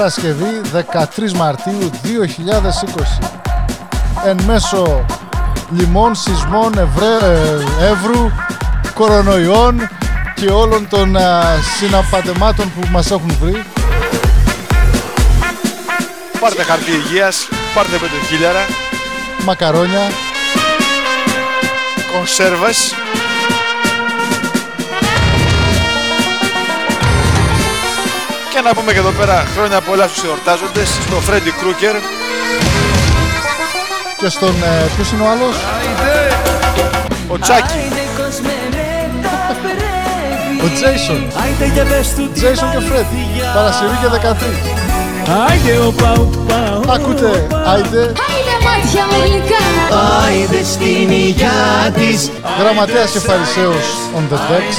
Παρασκευή 13 Μαρτίου 2020 εν μέσω λιμών, σεισμών, ευρέ, ε, εύρου, κορονοϊών και όλων των α, συναπατεμάτων που μας έχουν βρει. Πάρτε χαρτί υγείας, πάρτε πέντε χίλιαρα, Μακαρόνια, κονσέρβες. Και να πούμε και εδώ πέρα χρόνια πολλά στους εορτάζοντες, στο Φρέντι Κρούκερ, και στον. Ε, ποιος είναι ο άλλος, ο Τσάκη, ο Τζέισον. Τζέισον και Φρέντ. Παρασκευή και 13. Άιντε οπα οπα Ακούτε, άιντε, Άιντε μάτια μου γλυκά Άιντε στην υγειά της γραμματέας και φαρισαίος on the decks.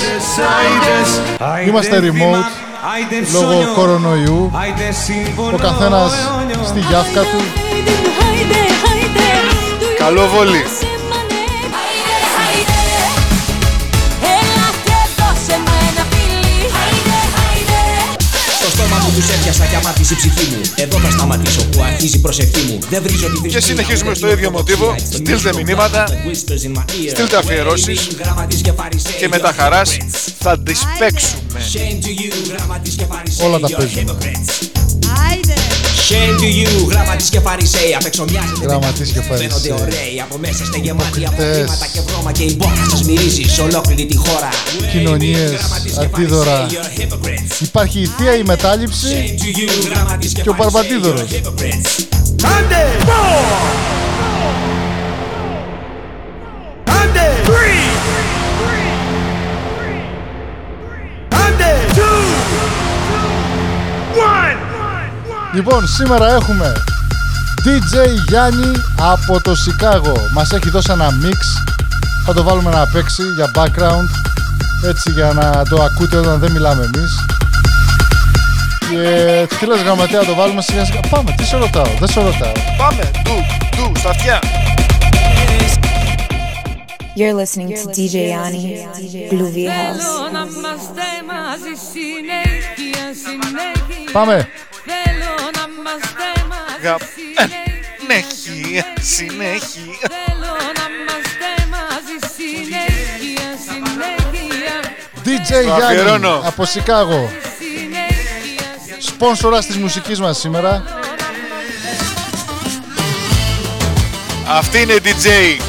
Είμαστε remote λόγω κορονοϊού. Ο καθένας στη γιάφκα του. Άιντε, άιντε, άιντε Καλό βόλι. Στόμα μου τους έπιασα και αμάρτησε η ψυχή μου. Εδώ θα σταματήσω που αρχίζει η προσευχή μου. Δεν βρίζω τη Και συνεχίζουμε στο ίδιο μοτίβο. Στείλτε μηνύματα, στείλτε αφιερώσεις. και με τα χαράς θα τις παίξουμε. Όλα τα παίζουμε. Άιντε Shame to you, γραμματής και φαρισαίοι Απ' έξω μοιάζετε Γραμματής και Φαίνονται φαρισαίοι. ωραίοι Από μέσα είστε γεμάτοι από Υποκριτές. χρήματα και βρώμα Και η μπόχα σας μυρίζει σε ολόκληρη τη χώρα Κοινωνίες, Γραμματής και αντίδωρα. φαρισαίοι, you're hypocrites. Υπάρχει η θεία η μετάληψη Shame to you, γραμματής και ο φαρισαίοι, Παρπατίδωρος. Λοιπόν, σήμερα έχουμε DJ Γιάννη από το Σικάγο. Μας έχει δώσει ένα mix. Θα το βάλουμε να παίξει για background. Έτσι για να το ακούτε όταν δεν μιλάμε εμείς. Και τι λες γραμματέα, το βάλουμε σιγά σιγά. Πάμε, τι σε ρωτάω, δεν σε ρωτάω. Πάμε, ντου, ντου, στα αυτιά. You're listening to DJ Yanni, Groovy House. Θέλω να είμαστε μαζί συνέχεια, συνέχεια. Πάμε. Θέλω να είμαστε μαζί Γα- συνέχεια. Συνέχεια, συνέχεια. Θέλω να είμαστε μαζί συνέχεια, συνέχεια. DJ Το Γιάννη αφιερώνω. από Σικάγο. Συνέχεια, Σπόνσορας της μουσικής μας σήμερα. Αυτή είναι η DJ.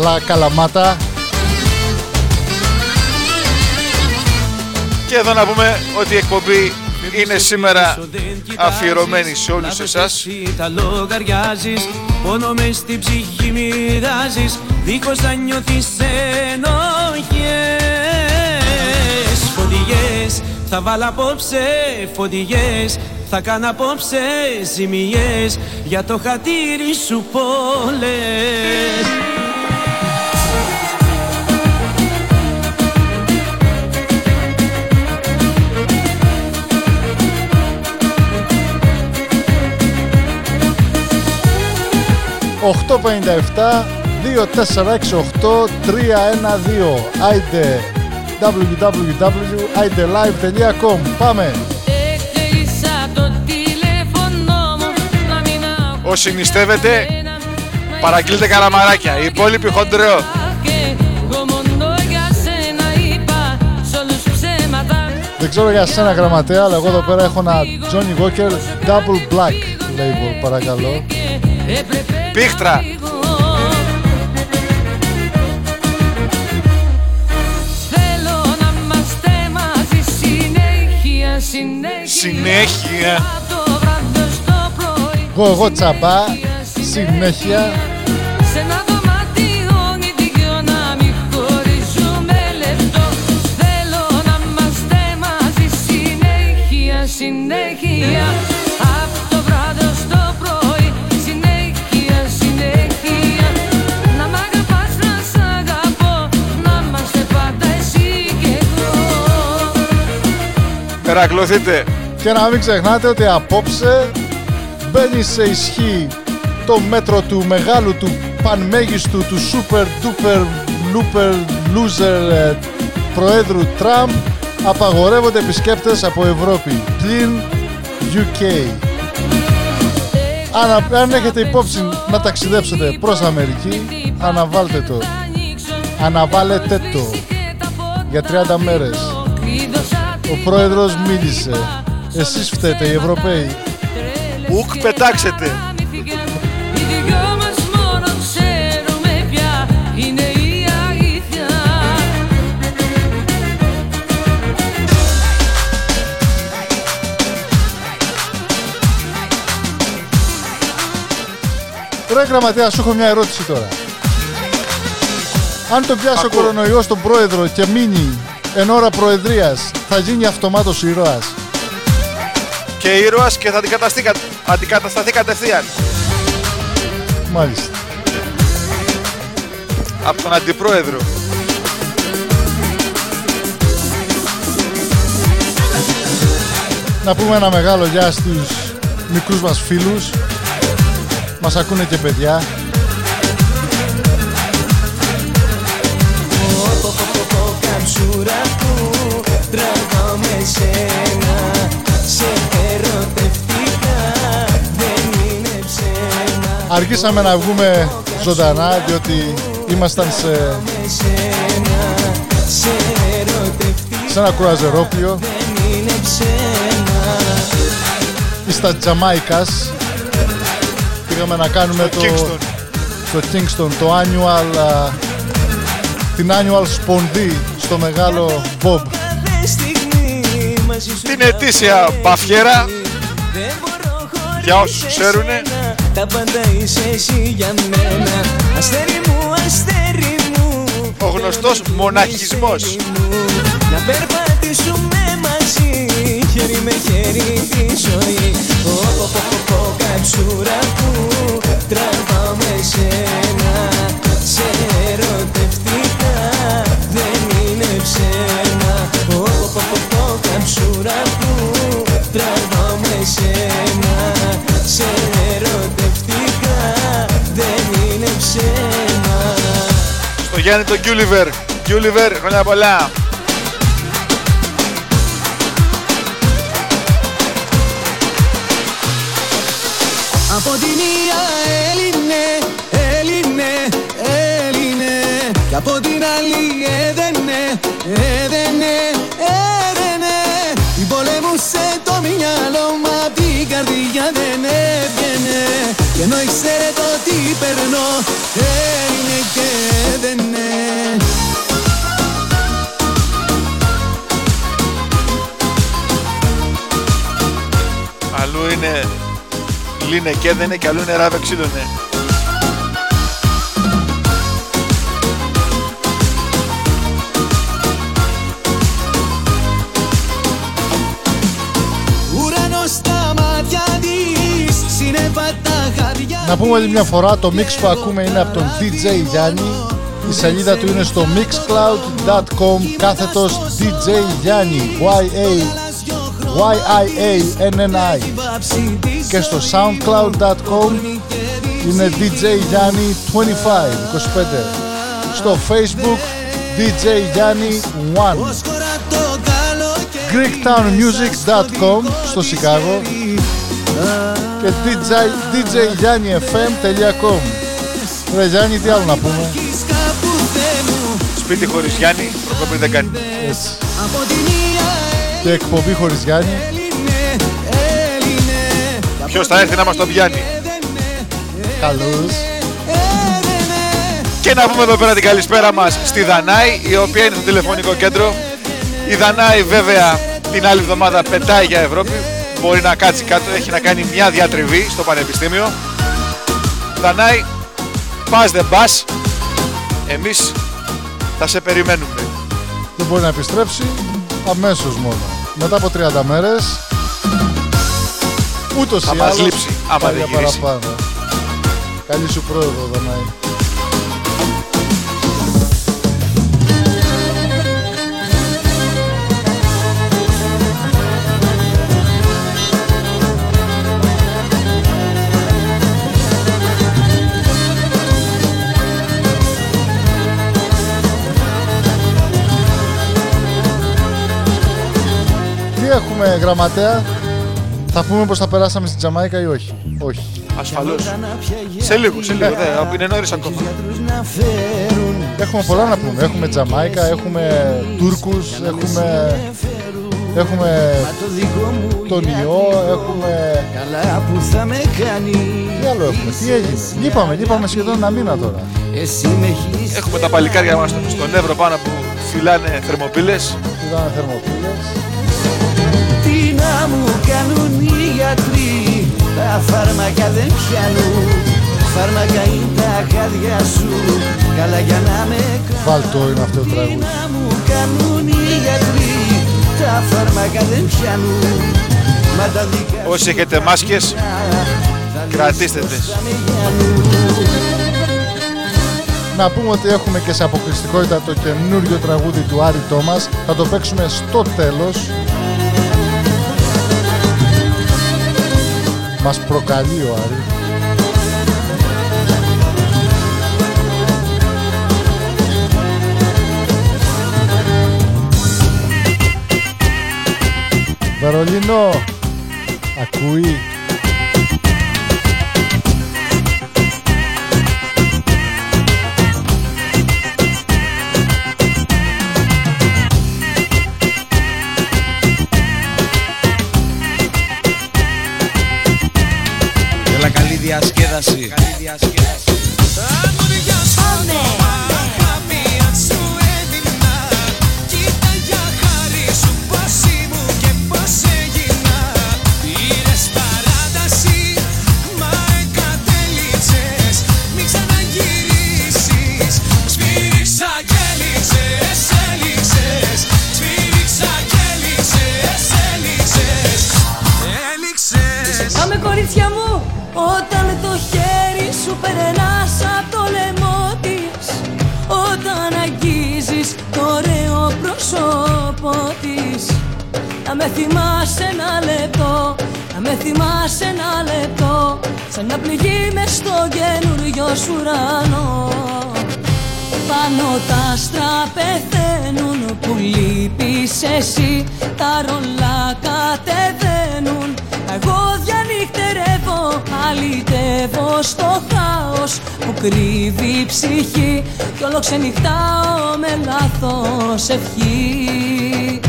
Έλα καλαμάτα. Και εδώ να πούμε ότι η εκπομπή είναι σήμερα αφιερωμένη σε όλους εσάς. Τα λογαριάζεις Πόνο μες στην ψυχή μοιράζεις Δίχως να νιώθεις ενοχές Φωτιές θα βάλω απόψε Φωτιές θα κάνω απόψε Ζημιές για το χατήρι σου πόλες «857 2468 312 Άιντε www.aidelive.com Πάμε! έκλεισα το τηλέφωνο μου να μην ακούω Όσοι νηστεύετε, ένα παραγγείλτε καραμαράκια. Οι υπόλοιποι χοντρεό. και εγώ μόνο για σένα είπα σ' όλους ψέματα Δεν ξέρω για σένα γραμματέα, αλλά εγώ εδώ πέρα έχω ένα Johnny Walker Double Black label, παρακαλώ. Έπρεπε Πίχτρα. λίγο. Θέλω να είμαστε μαζί συνέχεια, συνέχεια Συνέχεια. Από το βράδυ στο πρωί Εγώ, εγώ τσαμπά, συνέχεια. Σε ένα δωμάτιο ίδιο να μην χωρίζουμε λεπτό Θέλω να είμαστε μαζί συνέχεια, συνέχεια Περακλωθείτε. Και να μην ξεχνάτε ότι απόψε μπαίνει σε ισχύ στο μέτρο του μεγάλου, του πανμέγιστου, του super duper looper loser ε, προέδρου Τραμπ απαγορεύονται επισκέπτες από Ευρώπη πλην UK. Αν, αν έχετε υπόψη να ταξιδέψετε προς Αμερική, αναβάλτε το. Αναβάλετε το για 30 μέρες. Ο πρόεδρος μίλησε. Εσείς φταίτε, οι Ευρωπαίοι. Ουκ πετάξετε. Οι δυο μας μόνο ξέρουμε ποια είναι η αλήθεια Ρε γραμματέα, σου έχω μια ερώτηση τώρα. Αν το πιάσει ο Ακούω. κορονοϊός στον πρόεδρο και μείνει εν ώρα προεδρίας, θα γίνει αυτομάτως ήρωας. Και ήρωας και θα αντικαταστεί, κα- αντικατασταθεί κατευθείαν Μάλιστα. από τον αντιπρόεδρο. Να πούμε ένα μεγάλο γεια στους μικρούς μας φίλους. Μας ακούνε και παιδιά. Τραβάω με σένα Σε ερωτευτικά δεν είναι ψέμα Αργήσαμε να βγούμε ζωντανά διότι ήμασταν σε, Με σένα σε ερωτευτικά σε ένα κουραζερόπλιο δεν είναι ψέμα ή στα Τζαμάικας. Πήγαμε να κάνουμε το, Kingston. στο Kingston το annual, α, την annual σπονδί στο μεγάλο Bob. Κάθε στιγμή μαζί σου Την ετήσια μπαφιέρα δεν μπορώ χωρίς Για όσους ξέρουνε. εσένα. Τα πάντα είσαι εσύ για μένα Αστέρι μου, αστέρι μου Ο γνωστός μοναχισμός. Να περπατήσουμε μαζί Χέρι με χέρι τη ζωή Ω, πω, πω, πω, πω, Καψούρα που τραβάω με σένα Σε Γιάννη τον Γκιούλιβερ. Γκιούλιβερ, χρόνια πολλά. Από τη μία Έλληνε, Έλληνε, Έλληνε Κι από την άλλη έδαινε, έδαινε, έδαινε Την πολέμουσε το μυαλό μα απ' την καρδιά δεν έβγαινε Και ενώ ήξερε το τι περνώ, Έλληνε και έδαινε Αλλού είναι λίνε και έδαινε και αλλού είναι ράβε ξύλωνε. Ουρανός Να πούμε άλλη μια φορά το mix που ακούμε είναι από τον DJ Γιάννη. Η σελίδα του είναι στο mixcloud.com κάθετος DJ Γιάννη. Y-A Y-I-A-N-N-I και στο soundcloud.com είναι DJ Γιάννη 25 25 στο facebook DJ Γιάννη 1 greektownmusic.com στο Σικάγο και DJ, djgiannifm.com Ρε Γιάννη, τι άλλο να πούμε; Σπίτι χωρίς Γιάννη, προκοπή δεν κάνει. Έτσι. Και εκπομπή χωρίς Γιάννη. Ποιος θα έρθει να μας τον πιάνει; Καλούς. Και να πούμε εδώ πέρα την καλησπέρα μας στη Δανάη, η οποία είναι στο τηλεφωνικό κέντρο. Η Δανάη βέβαια την άλλη εβδομάδα πετάει για Ευρώπη. Μπορεί να κάτσει κάτω, έχει να κάνει μια διατριβή στο Πανεπιστήμιο. Δανάη, πας δεν πας. Εμείς θα σε περιμένουμε. Δεν μπορεί να επιστρέψει αμέσως μόνο. Μετά από 30 μέρες ούτως Θα ή μας άλλως λείψει, άμα πάει δεν για γυρίσει. παραπάνω. Καλή σου πρόεδρο, Δανάη. Έχουμε γραμματέα. Θα πούμε πως θα περάσαμε στην Τζαμάικα ή όχι. Όχι. Ασφαλώς. Σε λίγο, σε λίγο. δε, Είναι νωρίς ακόμα. Έχουμε πολλά να πούμε. Έχουμε Τζαμάικα, έχουμε Τούρκους, έχουμε, έχουμε τον ιό, έχουμε... Καλά που θα με κάνει Τι άλλο έχουμε, τι έγινε; Λείπαμε, λείπαμε σχεδόν ένα μήνα τώρα. Εσύ με έχεις Έχουμε τα παλικάρια μας στο- στον Εύρο πάνω που φυλάνε θερμοπύλες. Είδαμε θερμοπύλες. Τι να μου κάνουν οι γιατροί Τα φάρμακα δεν πιάνουν Φάρμακα είναι τα χάδια σου Καλά για να με κάνουν Βάλτο είναι αυτό το Τι τραγούδι. να μου κάνουν οι γιατροί Τα φάρμακα δεν πιάνουν Μα τα δικά σου Όσοι έχετε μάσκες, θα κρατήστε λες τις. πως θα με γιάνουν. Να πούμε ότι έχουμε και σε αποκλειστικότητα το καινούριο τραγούδι του Άρη Τόμας. Θα το παίξουμε στο τέλος. Μας προκαλεί ο Άρη. Βερολίνο, ακούει. así. Καινούριο σου ουρανό. Πάνω τα άστρα πεθαίνουν που λείπεις εσύ. Τα ρολά κατεβαίνουν. Εγώ διανύχτερεύω, αλυτεύω στο χάος Που κρύβει η ψυχή. Κι όλο ξενυχτάω με λάθος ευχή.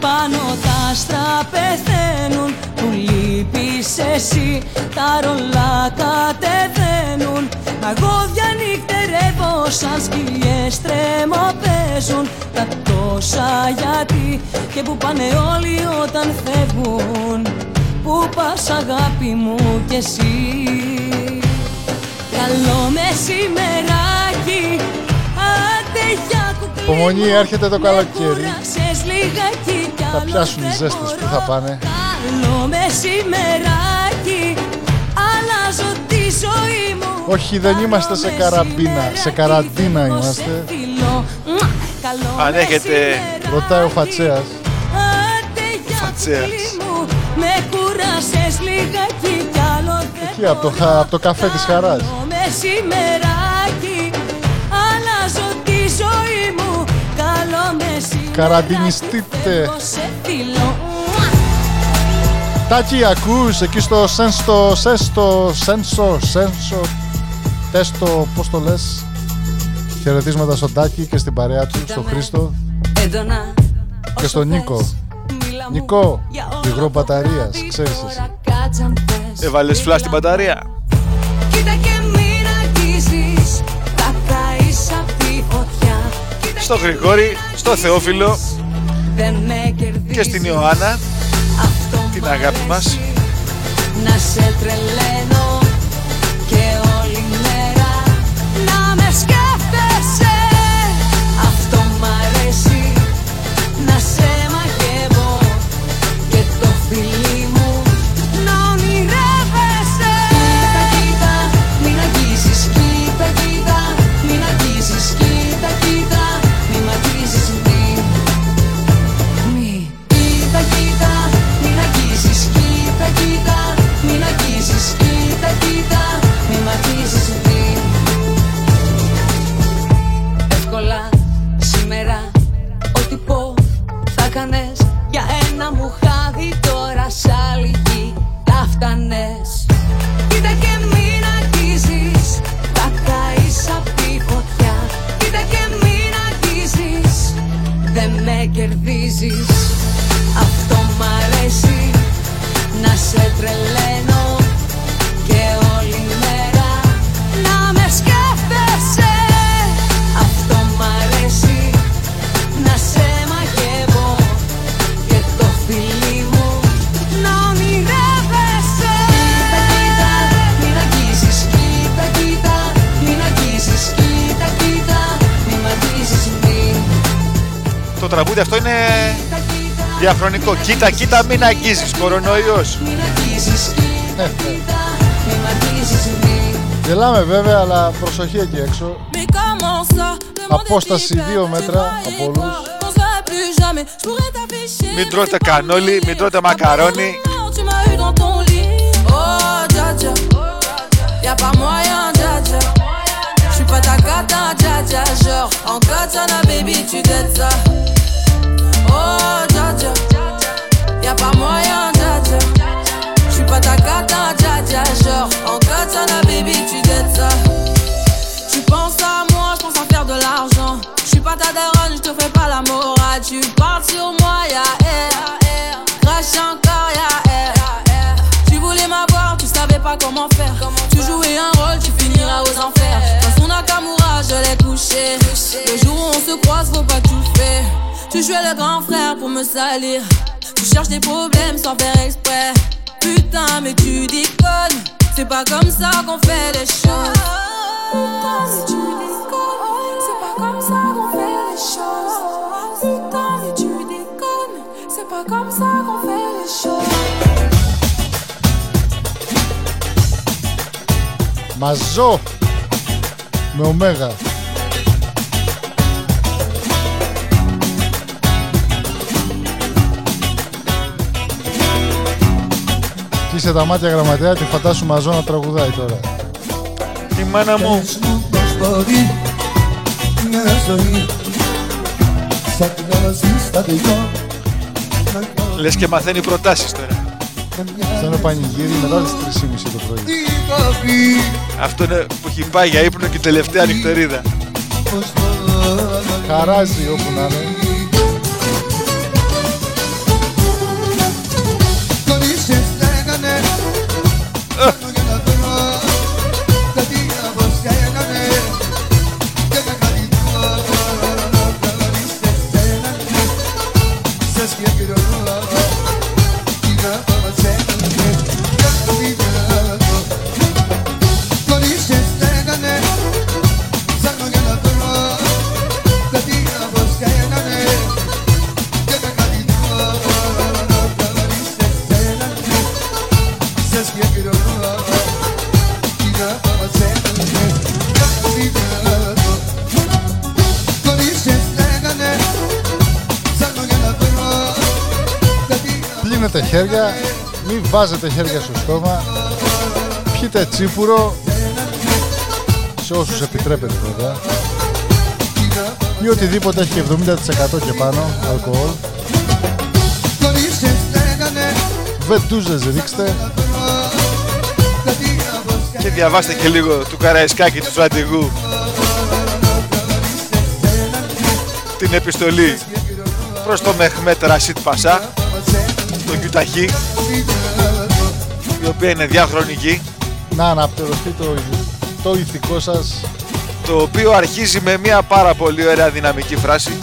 Πάνω τα άστρα πεθαίνουν που λείπεις εσύ. Τα ρολά κατεβαίνουν Μα εγώ διανύχτερεύω σαν σκυλιές τρεμοπαίζουν Τα τόσα γιατί και που πάνε όλοι όταν φεύγουν Πού πας αγάπη μου κι εσύ Καλό μεσημεράκι Άντε για κουκλί Υπομονή, μου, έρχεται το με καλοκαίρι. κούρασες λιγάκι κι Θα άλλο πιάσουν οι δεν ζέστες, πού θα μπορώ. πάνε. Καλό μεσημεράκι Αλλάζω τη ζωή μου Όχι, δεν Καλό είμαστε σε καραμπίνα, μεσημεράκι, σε καραντίνα φεύγω είμαστε. σε φιλό. Μουα, καλό Αν έχετε- μεσημεράκι. Ρωτάει ο Φατσέας. Άντε για Φατσέας. κουκλί μου, Με κούρασες λιγάκι κι άλλο δεν Εκεί, από το, μπορώ. χα- από το καφέ της χαράς. Καλό μεσημεράκι Αλλάζω τη ζωή μου Καλό μεσημεράκι Καραντινιστείτε. Φεύγω σε φιλό. Μουα. Τάκη, ακούς εκεί στο σένστο, σέστο, σένσο, σένσο, τέστο, πώς το λες. Χαιρετίσματα στον Τάκη και στην παρέα του, στον Χρήστο. Έντονα Και στον Νίκο. Νικό, υγρό μπαταρίας, ξέρεις εσύ. Έβαλες φλά στην μπαταρία. Κοίτα και μην αγγίζεις Θα καείς απ' τη φωτιά Κοίτα Στο και Γρηγόρη, μην στο αγγίζεις. Θεόφιλο Δεν με κερδίζεις και στην Ιωάννα. Αυτό την μ' αγάπη μας. αρέσει. Να σε τρελαίνω ένα μου χάδι τώρα σ' άλλη γη. Τα φτανές Κοίτα και μην αγγίζεις. Θα καείς απ' τη φωτιά. Κοίτα και μην αγγίζεις. Δεν με κερδίζεις. Αυτό μ' αρέσει. Να σε τρελαίνω. Το τραγούδι αυτό είναι κοίτα, κοίτα διαχρονικό. Κοίτα, κοίτα, μην αγγίζεις. Κορονοϊός. Μην αγγίσεις, κοίτα, κοίτα, μην μ' αγγίσεις, μην. Γελάμε βέβαια, αλλά προσοχή εκεί έξω. Mais comment ça Απόσταση δύο μέτρα από όλους. On se voit plus jamais, je pourrais t'afficher Μην τρώτε κανόλι, μην τρώτε μακαρόνι. Non, tu m'as eu dans ton lit Oh, dja dja Y'a pas moyen, dja dja J'suis pas ta cata, dja dja Genre, en katana, baby, tu t'aides ça Oh, dja dja Y'a pas moyen, dja dja J'suis pas ta cata, dja dja Genre, en katana, baby, tu t'aides ça Tu penses à moi, je pense à faire de l'argent. Je suis pas ta daronne, je te fais pas la morale. Tu parles sur moi, ya air. Crash encore, ya air. Tu voulais m'avoir, tu savais pas comment faire. Tu jouais un rôle, tu finiras aux enfers. Dans son Nakamura, je l'ai couché. Le jour où on se croise, faut pas tout faire. Tu jouais le grand frère pour me salir. Tu cherches des problèmes sans faire exprès. Putain, mais tu déconnes. C'est pas comme ça qu'on fait les choses. Putain, mais tu déconnes. C'est pas comme ça qu'on fait les choses. Putain, mais tu déconnes. C'est pas comme ça qu'on fait les choses. Mazo, mais Omega. Κλείσε τα μάτια γραμματέα και φαντάσου μαζό να τραγουδάει τώρα. Η μάνα μου. Πες μου πως μπορεί μια ζωή Σαν την αλλαζή στα δυο Να Λες και μαθαίνει προτάσεις τώρα. Αυτό είναι πανηγύρι μετά τις 3.30 το πρωί. Τι θα πει; Αυτό είναι που έχει πάει για ύπνο και η τελευταία νυχτερίδα. πως μπορεί Χαράζει όπου να είναι. Χέρια, μην βάζετε χέρια στο στόμα. Πιείτε τσίπουρο σε όσους επιτρέπετε βέβαια. Ή οτιδήποτε έχει 70% και πάνω αλκοόλ. Κολλήσεις λέγανε Βεντούζες ρίξτε. Κάτι όπως Και διαβάστε και λίγο του Καραϊσκάκη του στρατηγού. Την επιστολή προς το Μεχμέτ Ρασίτ Πασά, τον Κιουταχή, η οποία είναι διαχρονική, Να αναπτερωθεί το, το ηθικό σας. το οποίο αρχίζει με μια πάρα πολύ ωραία δυναμική φράση.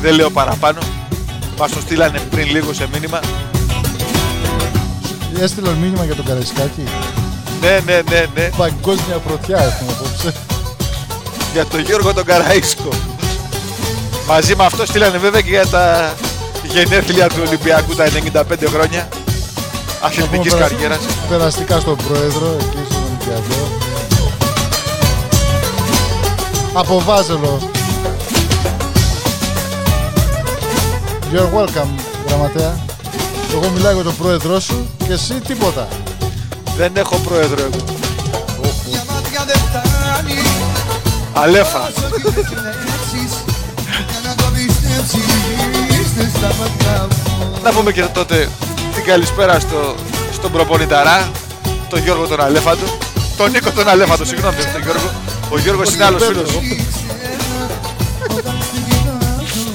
Δεν λέω παραπάνω. Μας το στείλανε πριν λίγο σε μήνυμα. Έστειλαν μήνυμα για τον Καραϊσκάκη. Ναι, ναι, ναι, ναι. Παγκόσμια πρωτιά έχουμε απόψε. για τον Γιώργο τον Καραΐσκο. Μαζί με αυτό στείλανε βέβαια και για τα γενέθλια του Ολυμπιακού τα 95 χρόνια αθλητικής Έχουμε καριέρας. Περαστικά στον πρόεδρο εκεί στον Ολυμπιακό. Από Βάζελο. You're welcome, γραμματέα. Εγώ μιλάω για τον πρόεδρό σου και εσύ τίποτα. Δεν έχω πρόεδρο εγώ. Για μάτια δεν φτάνει Αλέφα. Να πούμε και τότε την καλησπέρα στο, στον προπονηταρά, τον Γιώργο τον Αλέφαντο. Τον Νίκο τον Αλέφαντο, συγγνώμη, δεν τον Γιώργο. Ο Γιώργος είναι άλλος φίλος. Ήξερα όταν στην κοιτάζω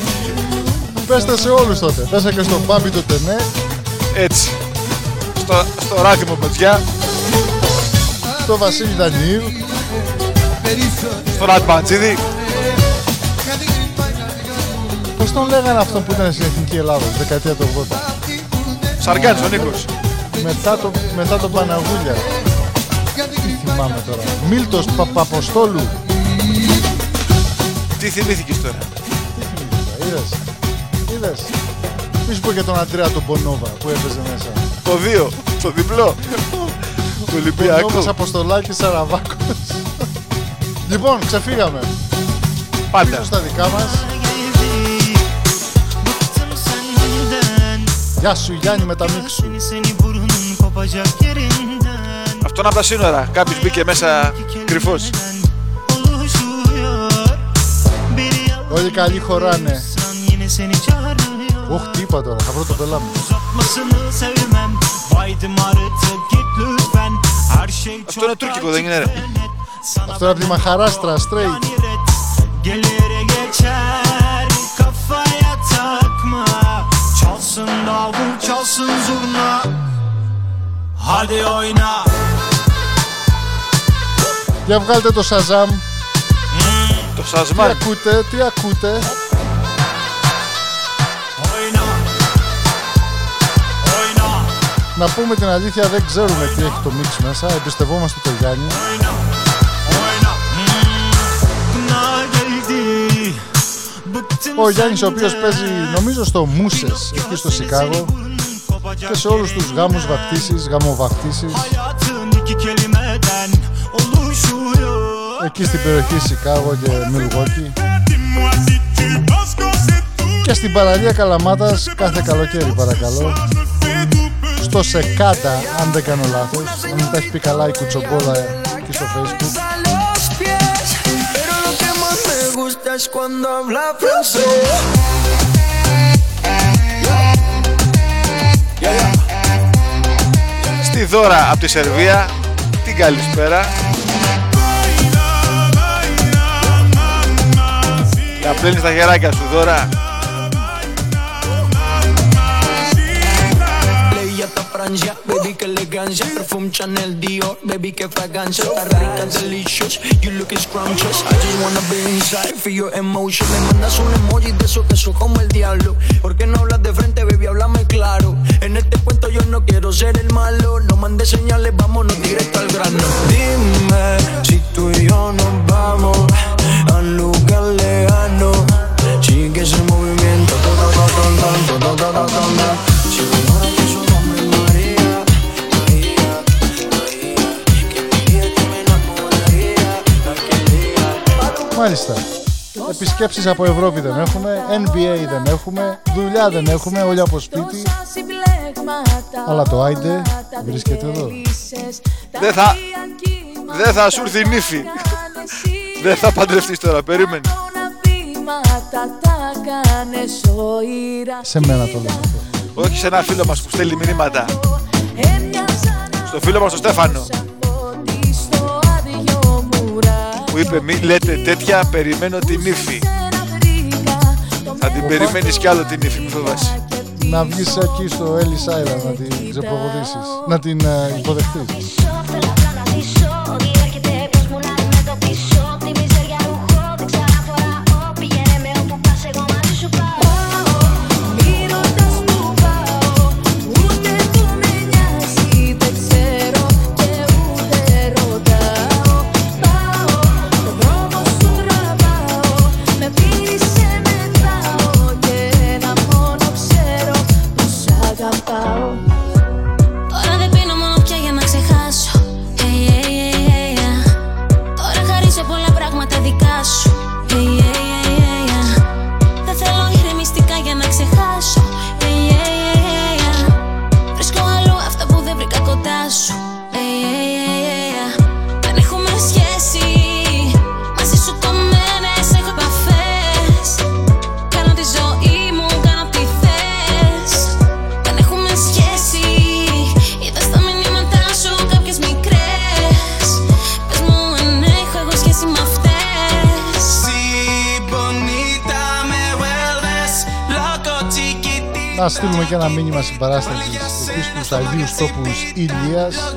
Πέστε σε όλους τότε. Πέσα και στον Μπάμπι το Τενέ. Έτσι. Στο, στο ράθιμο παιδιά, Στο Βασίλη Δανιήλ. στον Ατμαντζίδη. Πώς τον λέγανε αυτό που ήταν στην Εθνική Ελλάδα, τη δεκαετία του 80. Σαργάνης ο Νίκος. Μετά το, μετά τον Παναγούλια. Τι θυμάμαι τώρα. Μίλτος Παπαποστόλου. Τι θυμήθηκες τώρα; Είδες. Είδες. Μη σου πω και τον Αντρέα τον Πονόβα που έπαιζε μέσα. Το 2, το διπλό. του Ολυμπιακού. Πονόβας Αποστολάκης Σαραβάκος. λοιπόν, ξεφύγαμε. Πάντα. Πίσω στα δικά μας. Γεια σου Γιάννη με τα μίξ σου. Αυτό είναι από τα σύνορα. Κάποιος μπήκε μέσα κρυφός. Όλοι καλοί χωράνε. Οχ, τι είπα τώρα, θα βρω το πελά μου. Αυτό είναι τουρκικό, δεν είναι ρε. Αυτό είναι από τη Μαχαράστρα, straight. Gelir geçer davul çalsın zurna Hadi oyna Για βγάλτε το Shazam. Το Τι Σασμάν. ακούτε, τι ακούτε. Oyna Oyna Να πούμε την αλήθεια, δεν ξέρουμε τι έχει το μίξ μέσα. Εμπιστευόμαστε το Γιάννη. Oyna Ο Γιάννης ο οποίος παίζει νομίζω στο Μούσες εκεί στο Σικάγο και σε όλους τους γάμους βαφτίσεις, γαμοβαφτίσεις Hayatın iki kelimeden oluşuyor εκεί στην περιοχή Σικάγο και Μιλγόκι και στην παραλία Καλαμάτας κάθε καλοκαίρι παρακαλώ. Στο Σεκάτα αν δεν κάνω λάθος αν δεν τα έχει πει καλά η κουτσομπόλα εκεί στο facebook gusta es cuando habla francés Στη δώρα από τη Σερβία. Την καλησπέρα. Να πλένεις τα χεράκια σου δώρα. Ella está Francia, fragancia Perfume Chanel Dior, baby qué fragancia Está rica, delicious, you looking scrumptious. I just wanna be inside, feel your emotion. Me mandas un emoji de eso que soy como el diablo. ¿Por qué no hablas de frente, baby? Háblame claro. En este cuento yo no quiero ser el malo. No mandes señales, vámonos directo al grano. Dime si tú y yo nos vamos A un lugar lejano. Sigue ese movimiento. todo, todo. Μάλιστα. Επισκέψεις από Ευρώπη δεν έχουμε, NBA δεν έχουμε, δουλειά δεν έχουμε, όλοι από σπίτι. Αλλά το Άιντε βρίσκεται εδώ. Δεν θα- Δεν θα σου έρθει η νύφη. Δεν θα παντρευτείς τώρα, περίμενε. Σε μένα το λέω αυτό. Όχι σε ένα φίλο μας που στέλνει μηνύματα. Στο φίλο μας τον Στέφανο. Που είπε μη λέτε τέτοια, περιμένω την νύφη. Θα την περιμένεις κι άλλο την νύφη, μη φοβάσαι. Να βγεις εκεί στο Ellis Island να την ξεπροβοδήσεις, να την ε, υποδεχτείς. Να στείλουμε και ένα μήνυμα συμπαράστασης εκεί στους Αγίους Τόπους Ηλίας.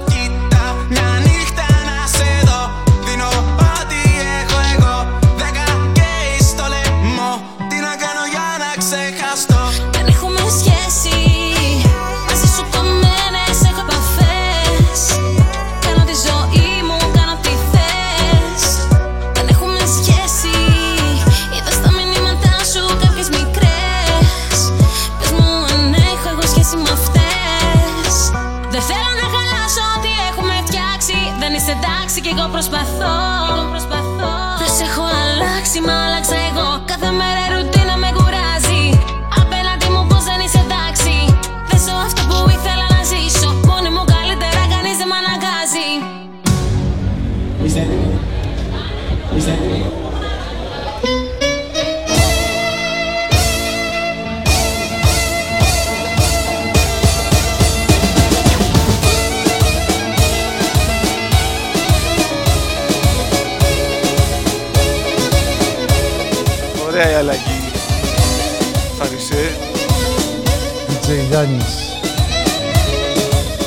Γιάννης.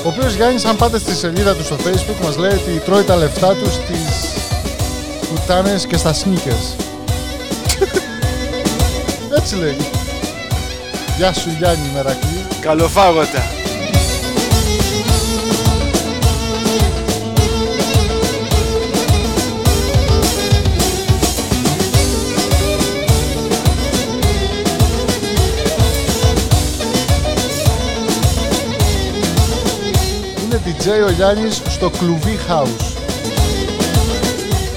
Ο οποίος Γιάννης, αν πάτε στη σελίδα του στο facebook, μας λέει ότι τρώει τα λεφτά του στις κουτάνες και στα sneakers. Έτσι λέει. Γεια σου Γιάννη Μερακλή. Καλοφάγωτα. DJ ο Γιάννης στο κλουβί house.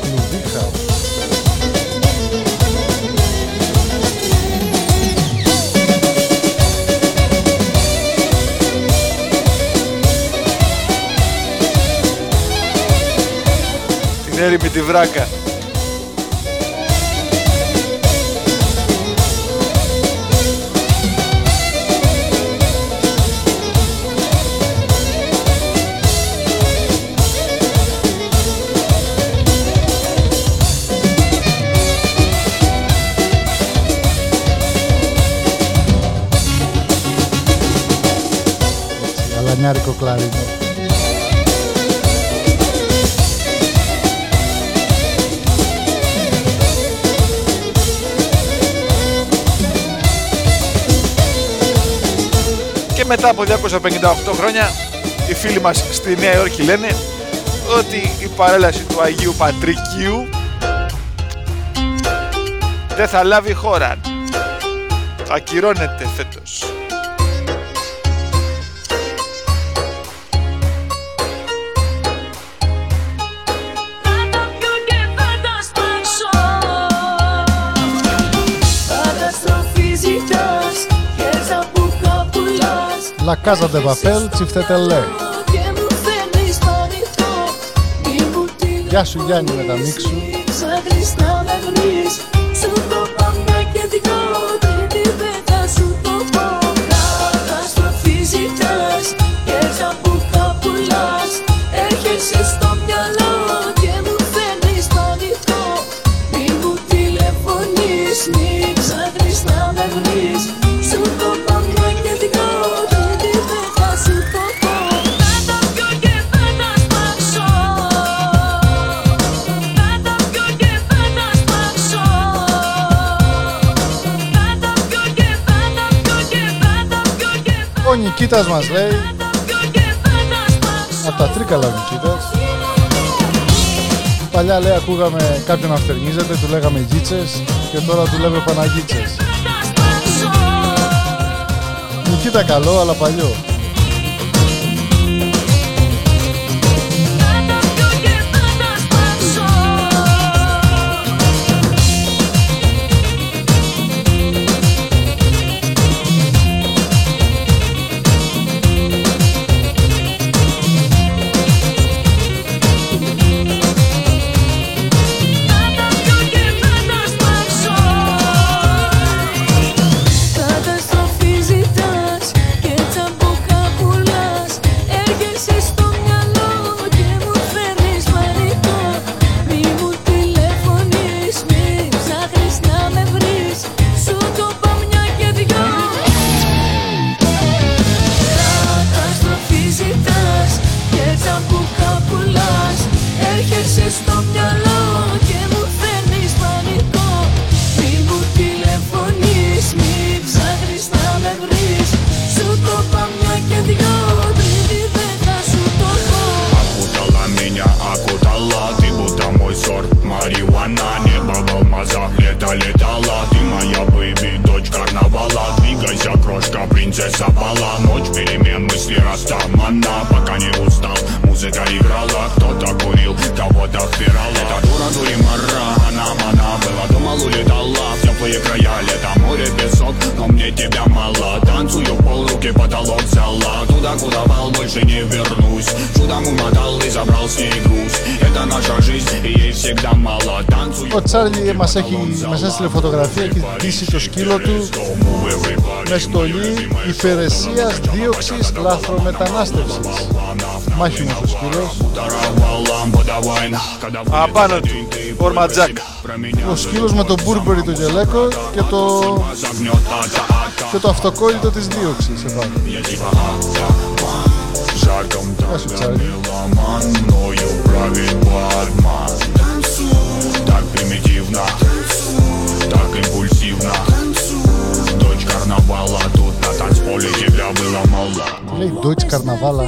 Κλουβί house. Την έρημη τη βράκα. Κλαρίνο. Και μετά από 258 χρόνια οι φίλοι μας στη Νέα Υόρκη λένε ότι η παρέλαση του Αγίου Πατρικίου δεν θα λάβει χώρα. Ακυρώνεται La Casa de Papel, τσιφτετελέ. Και μου φέρνεις το ανοιχτό Μη μου τη Γεια σου Γιάννη με τα μίξ Νικήτας μας λέει, τα πιω και θα τα σπάσω από τα τρίκαλα ο Νικήτας. Παλιά λέει ακούγαμε κάποιον να φτερνίζεται, του λέγαμε γίτσες και τώρα του λέμε Παναγίτσες. Νικήτα καλό αλλά παλιό. Она небо в алмазах лето летала Ты моя бэби, дочь карнавала Двигайся, крошка, принцесса Бала Ночь перемен мысли растамана Пока не узнала музыка играла Кто-то курил, кого-то впирал Это дура, дури, мара, она, она Была, думал, улетала в теплые края Лето, море, песок, но мне тебя мало Танцую пол, руки, потолок зала Туда, куда пал, больше не вернусь Чудом умотал и забрал с ней груз Это наша жизнь, и ей всегда мало Танцую Ο Τσάρλι μας, έχει, μας έστειλε φωτογραφία και ντύσει το σκύλο του με στολή υπηρεσίας δίωξης λαθρομετανάστευσης. Μάχημος ο σκύλος. Απάνω του, φόρμα τζακ. Ο σκύλος με το μπούρμπερι το γελέκο και το, και το αυτοκόλλητο της δίωξης εδώ. жарком Γεια σου, Τσάρλι. меломан Мною правит Батман Так примитивно Так импульсивно Дочь карнавала Тут на танцполе тебя было мало Τι λέει Deutsche Καρναβάλα.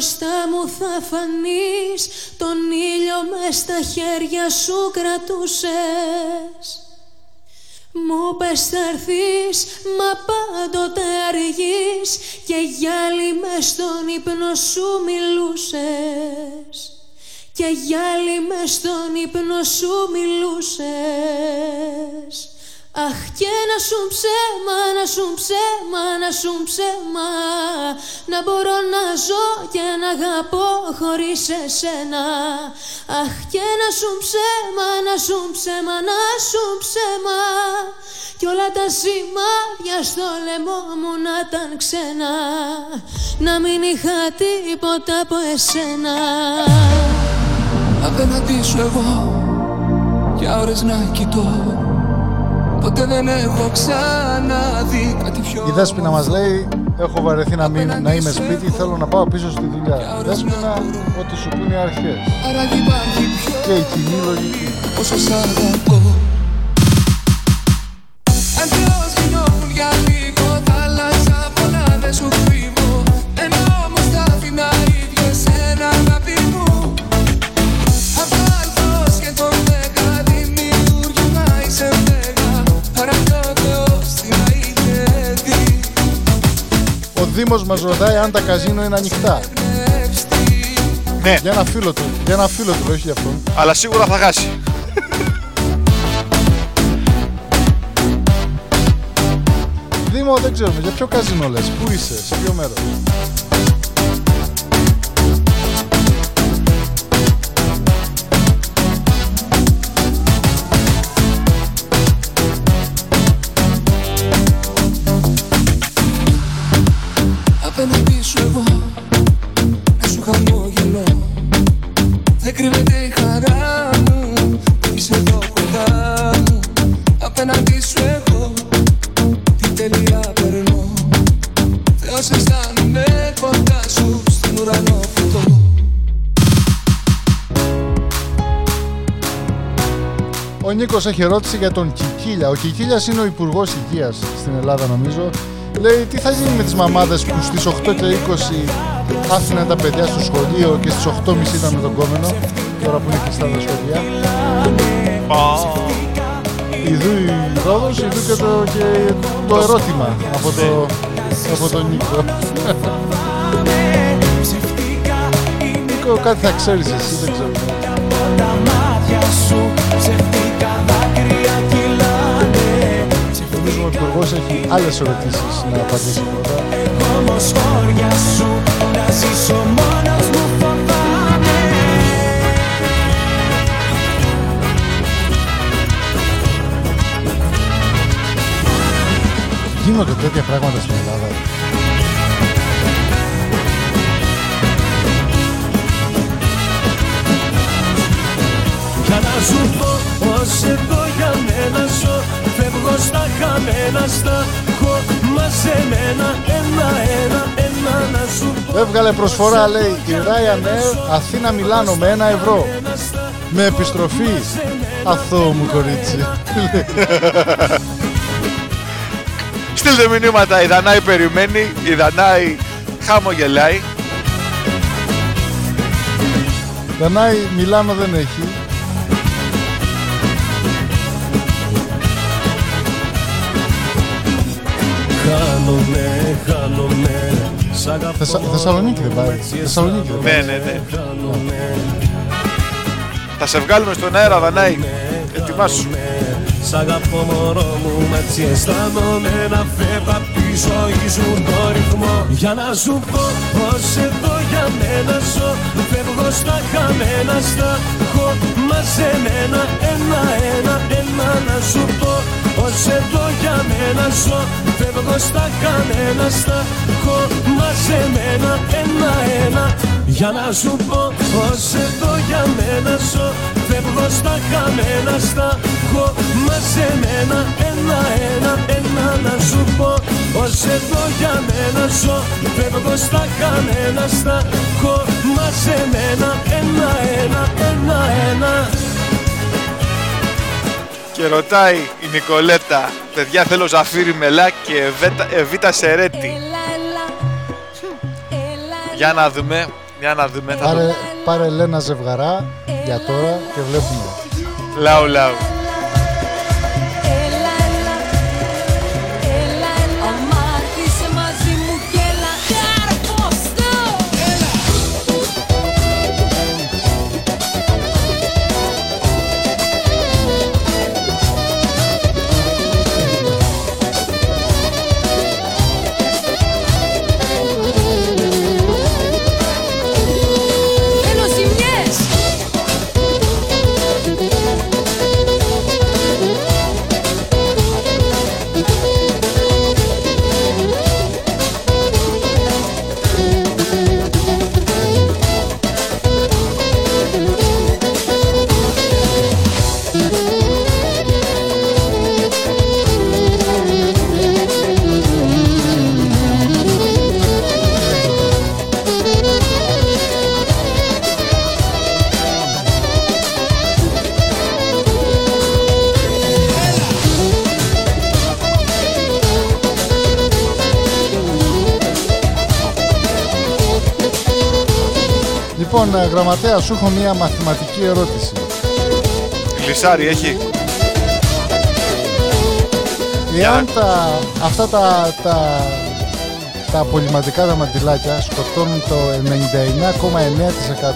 Μπροστά μου θα φανείς Τον ήλιο μες στα χέρια σου κρατούσες. Μου πες θα έρθεις, μα πάντοτε αργείς Και γυάλι μες στον ύπνο σου μιλούσες. Και γυάλι μες στον ύπνο σου μιλούσες Αχ και να σου ψέμα, να σου ψέμα, να σου ψέμα. Να μπορώ να ζω και να αγαπώ χωρίς εσένα. Αχ και να σου ψέμα, να σου ψέμα, να σου ψέμα. Κι όλα τα σημάδια στο λαιμό μου να ήταν ξένα. Να μην είχα τίποτα από εσένα. Απέναντι σου εγώ Για ώρες να κοιτώ Ποτέ δεν έχω ξαναδεί κάτι πιο Η Δέσποινα μας λέει έχω βαρεθεί να, μην, να είμαι σπίτι, θέλω να πάω πίσω στη δουλειά. Δέσποινα, ό,τι σου πούνε οι αρχές. Άρα υπάρχει πιο Και η κοινή λογική. όσο σ' αγαπώ Δήμος μας ρωτάει αν τα καζίνο είναι ανοιχτά. Ναι, Για ένα φίλο του, για ένα φίλο του, όχι για αυτόν. αλλά σίγουρα θα χάσει. Δήμο, δεν ξέρουμε, για ποιο καζίνο λες, πού είσαι, σε ποιο μέρος. Ο Νίκος έχει ερώτηση για τον Κικίλια. Ο Κικίλιας είναι ο Υπουργός Υγείας στην Ελλάδα νομίζω. Λέει τι θα γίνει με τις μαμάδες που στις 8 και 20 άφηναν τα παιδιά στο σχολείο και στις 8.30 ήταν με τον κόμενο, τώρα που είναι κλειστά τα σχολεία; Ιδού η Ρόδος, ιδού και το, και το ερώτημα από, το, από τον Νίκο. Νίκο, κάτι θα ξέρεις εσύ, δεν ξέρω. Τα μάτια σου Νομίζουμε ο Υπουργός έχει άλλες ερωτήσεις να απαντήσει πρώτα. Όμως χώρια σου να ζήσω μόνος μου φοβάμαι Γίνονται τέτοια πράγματα στην Ελλάδα. Για να σου πω πως εδώ για μένα ζω Φεύγω στα χαμένα στα έχω μαζεμένα Ένα-ένα, ένα να σου πω Έβγαλε προσφορά λέει η Ryanair Αθήνα Μιλάνο με ένα ευρώ. Με επιστροφή. Αθώο μου κορίτσι. Στείλτε μηνύματα, η Δανάη περιμένει, η Δανάη χαμογελάει. Δανάη Μιλάνο δεν έχει. Χάνομαι Θεσσα- Θεσσαλονίκη δεν πάει. Θεσσαλονίκη δεν Ναι, πάει. ναι, ναι. Θα σε βγάλουμε στον αέρα, Δανάη. Ετοιμάσου. Σ' αγαπώ μωρό μου, μα έτσι αισθάνομαι να φεύγω απ' τη ζωή σου το ρυθμό Για να σου πω πως εδώ για μένα ζω Φεύγω στα χαμένα, στα έχω μαζεμένα Ένα-ένα, ένα να σου πω πως εδώ για μένα ζω Φεύγω στα χαμένα, στα έχω μαζεμένα Ένα-ένα, για να σου πω πως εδώ για μένα ζω Φεύγω στα χαμένα, στα έχω μαζεμένα Ένα-ένα, ένα να σου πω πως εδώ για μένα ζω Φεύγω στα χαμένα, στα έχω μαζεμένα Ένα-ένα, ένα-ένα Και ρωτάει η Νικολέτα, παιδιά θέλω ζαφύρι μελά και Εβέτα- Εβίτα Σερέτη. Για να δούμε, για να δούμε. Θα Πάρε, το... πάρε Λένα ζευγαρά για τώρα και βλέπουμε. Λαού, λαού. Λοιπόν, ε, γραμματέα, σου έχω μία μαθηματική ερώτηση. Λυσάρι έχει. Εάν τα, αυτά τα, τα, τα απολυματικά τα μαντιλάκια σκοτώνουν το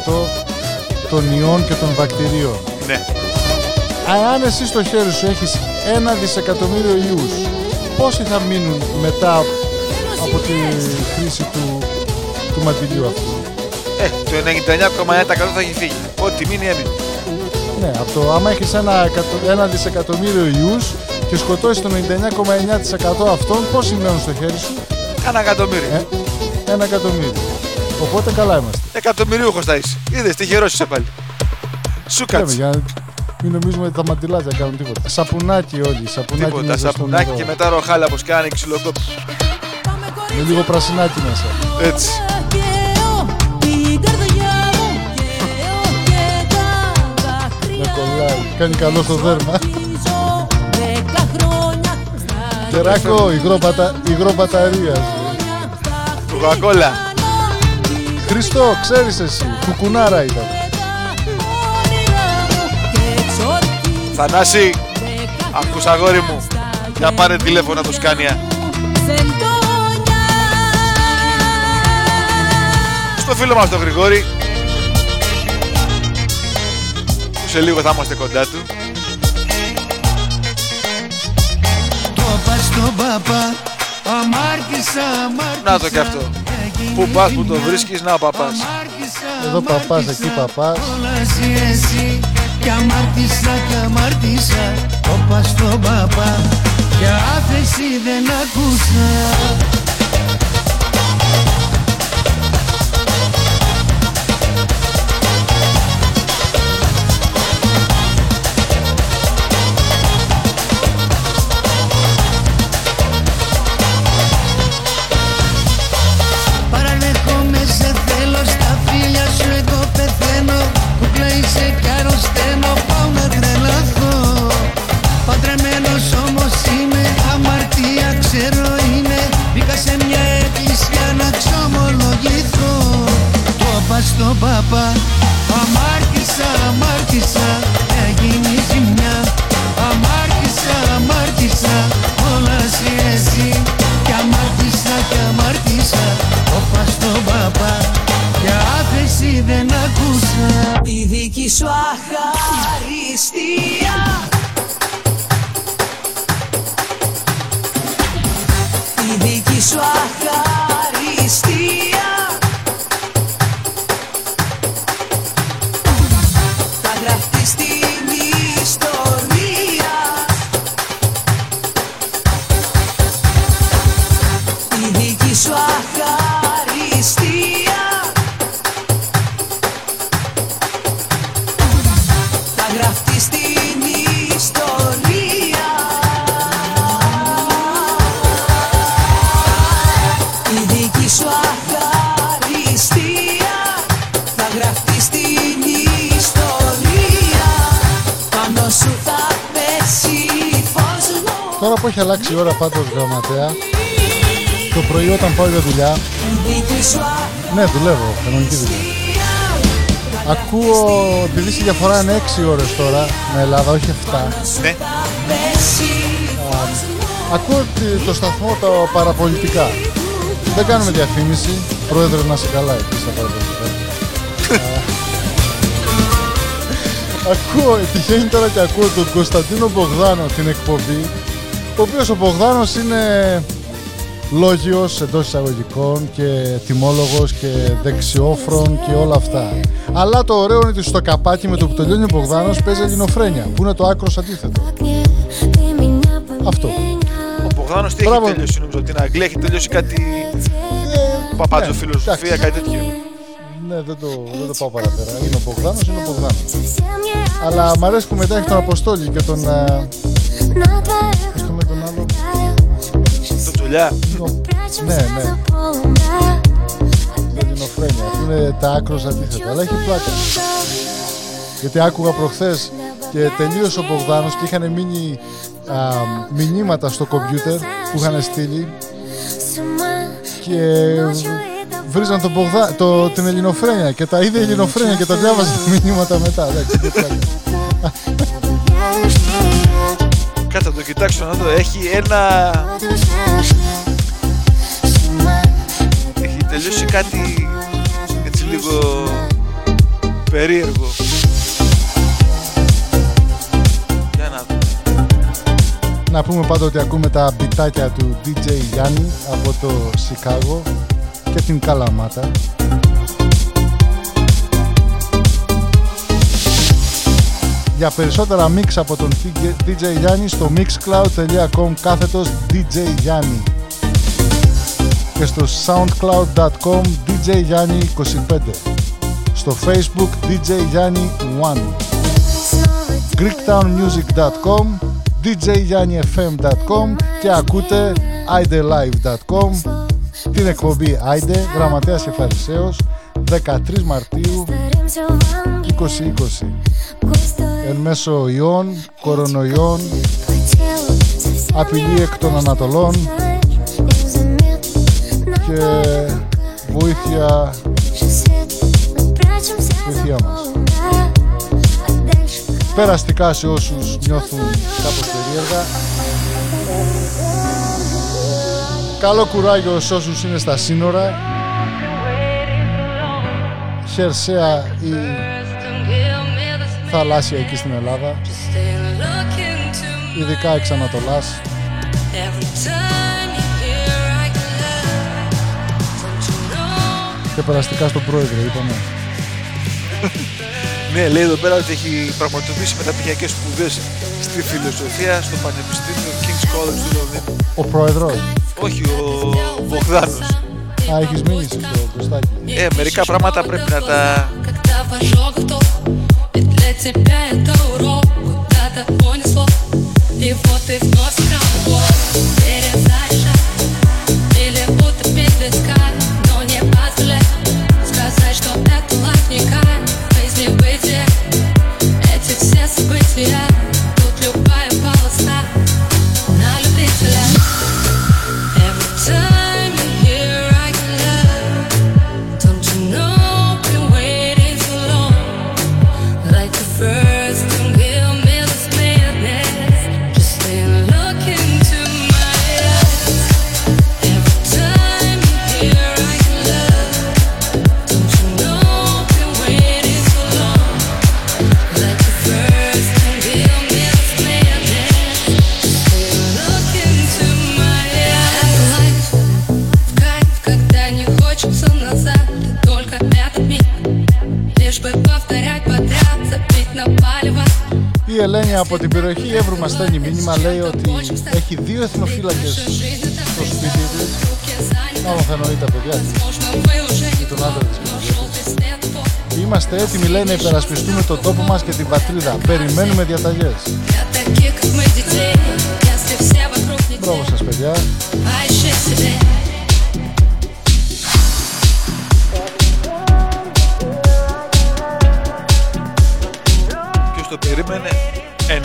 99,9% των ιών και των βακτηρίων. Ναι. Αν εσύ στο χέρι σου έχεις ένα δισεκατομμύριο ιούς, πόσοι θα μείνουν μετά από τη χρήση του, του μαντιλιού αυτού; Ε, το 99,9% θα έχει φύγει. Ό,τι μείνει έμεινε. Ναι, από το άμα έχεις ένα, εκατο- ένα δισεκατομμύριο ιούς και σκοτώσεις το 99,9% αυτών, πόσοι μένουν στο χέρι σου; Ένα εκατομμύριο. Ε, ένα εκατομμύριο. Οπότε καλά είμαστε. Εκατομμυρίουχος θα είσαι. Είδες, τυχερός είσαι πάλι. Σου Λέμε, κάτσε. για να μην νομίζουμε ότι τα μαντιλάκια κάνουν τίποτα. Σαπουνάκι όλοι, σαπουνάκι Τίποτα, μέσα στο σαπουνάκι νερό. και μετά ροχάλα πως κάνει ξυλοκόπη. Με λίγο πρασινάκι μέσα. Έτσι. Κάνει καλό στο δέρμα. Ζω δέκα χρόνια Κεράκο, υγρό, μπατα... υγρό μπαταρίας. Κοκακόλα. Χριστό, ξέρεις εσύ, κουκουνάρα ήταν. Θανάση, ακούς αγόρι μου. Για πάρε τηλέφωνα το Σκάνια. Στο φίλο μας τον Γρηγόρη. Σε λίγο θα είμαστε κοντά του. Το πας στον παπά Αμάρτησα, αμάρτησα Να το κι αυτό. Πού πας, που το βρίσκεις, να ο παπάς. Εδώ παπάς, εκεί παπάς. Όλα εσύ, εσύ Κι αμάρτησα, κι αμάρτησα Το πας στον παπά Και άφεση δεν ακούσα στον παπά Αμάρτη πάντως γραμματέα, το πρωί όταν πάω για δουλειά, Η δική σου ναι δουλεύω, κανονική δουλειά. Ακούω, επειδή στη διαφορά είναι 6 ώρες τώρα με Ελλάδα, όχι 7. Ναι. Ακούω τη- το σταθμό τα παραπολιτικά. Δεν κάνουμε διαφήμιση. Πρόεδρε να σε καλά εκεί στα παραπολιτικά. Α, ακούω, τυχαίνει τώρα και ακούω τον Κωνσταντίνο Μπογδάνο την εκπομπή, ο οποίος ο Μπογδάνος είναι λόγιος εντός εισαγωγικών και τιμόλογος και δεξιόφρον και όλα αυτά. Αλλά το ωραίο είναι ότι στο καπάκι με το που τελειώνει ο Μπογδάνος παίζει ελληνοφρένια, που είναι το άκρος αντίθετο. Αυτό. Ο Μπογδάνος τι έχει τελειώσει, νομίζω, την Αγγλία έχει τελειώσει κάτι παπάτζο ναι, φιλοσοφία, κάτι τέτοιο. Ναι, δεν το, δεν το πάω παραπέρα. Είναι ο Μπογδάνος, είναι ο Μπογδάνος. Αλλά μ' αρέσει που μετά έχει τον Αποστόλη και τον... Ναι, ναι. Ελληνοφρένια. Που είναι τα άκρος αντίθετα. Αλλά έχει πλάκα. Γιατί άκουγα προχθές και τελείωσε ο Μπογδάνος και είχαν μείνει α, μηνύματα στο κομπιούτερ που είχαν στείλει και βρίζαν τον Μπογδά, το, την ελληνοφρένια και τα είδε η ελληνοφρένια και τα διάβαζε τα μηνύματα μετά. Εντάξει, τι πλάκα. Κάτσε να το κοιτάξω να δω. Έχει ένα. Έχει τελειώσει κάτι έτσι λίγο περίεργο. Για να δω. Να πούμε πάντα ότι ακούμε τα μπιτάκια του DJ Γιάννη από το Σικάγο και την Καλαμάτα. Για περισσότερα mix από τον DJ Γιάννη στο mixcloud.com κάθετος DJ Γιάννη και στο soundcloud.com DJ Γιάννη 25 στο facebook DJ Γιάννη 1 greektownmusic.com djyanifm.com και ακούτε idelive.com την εκπομπή Άιντε, Γραμματέας και Φαρισαίος 13 Μαρτίου 2020 εν μέσω ιών, κορονοϊών απειλή εκ των Ανατολών και βοήθεια βοήθεια μας. Περαστικά σε όσους νιώθουν κάπως περίεργα. Καλό κουράγιο σε όσους είναι στα σύνορα. Χερσαία ή θαλάσσια εκεί στην Ελλάδα. Ειδικά εξ Ανατολάς και περαστικά στον πρόεδρο είπαμε Ναι, λέει εδώ πέρα ότι έχει πραγματοποιήσει μεταπτυχιακές σπουδές στη φιλοσοφία στο Πανεπιστήμιο King's College του Λονδίνου. ο πρόεδρος Όχι, ο Βογδάνος. Α, έχεις μείνει στο κουστάκι Ε, μερικά πράγματα πρέπει να τα... Από την περιοχή Εύρου μας στέλνει μήνυμα, λέει ότι έχει δύο εθνοφύλακες στο σπίτι της. Μάλλον θα εννοεί τα παιδιά της και τον άντρα της Είμαστε έτοιμοι, λέει, να υπερασπιστούμε τον τόπο μας και την πατρίδα. Περιμένουμε διαταγές. Μπράβο σας, παιδιά.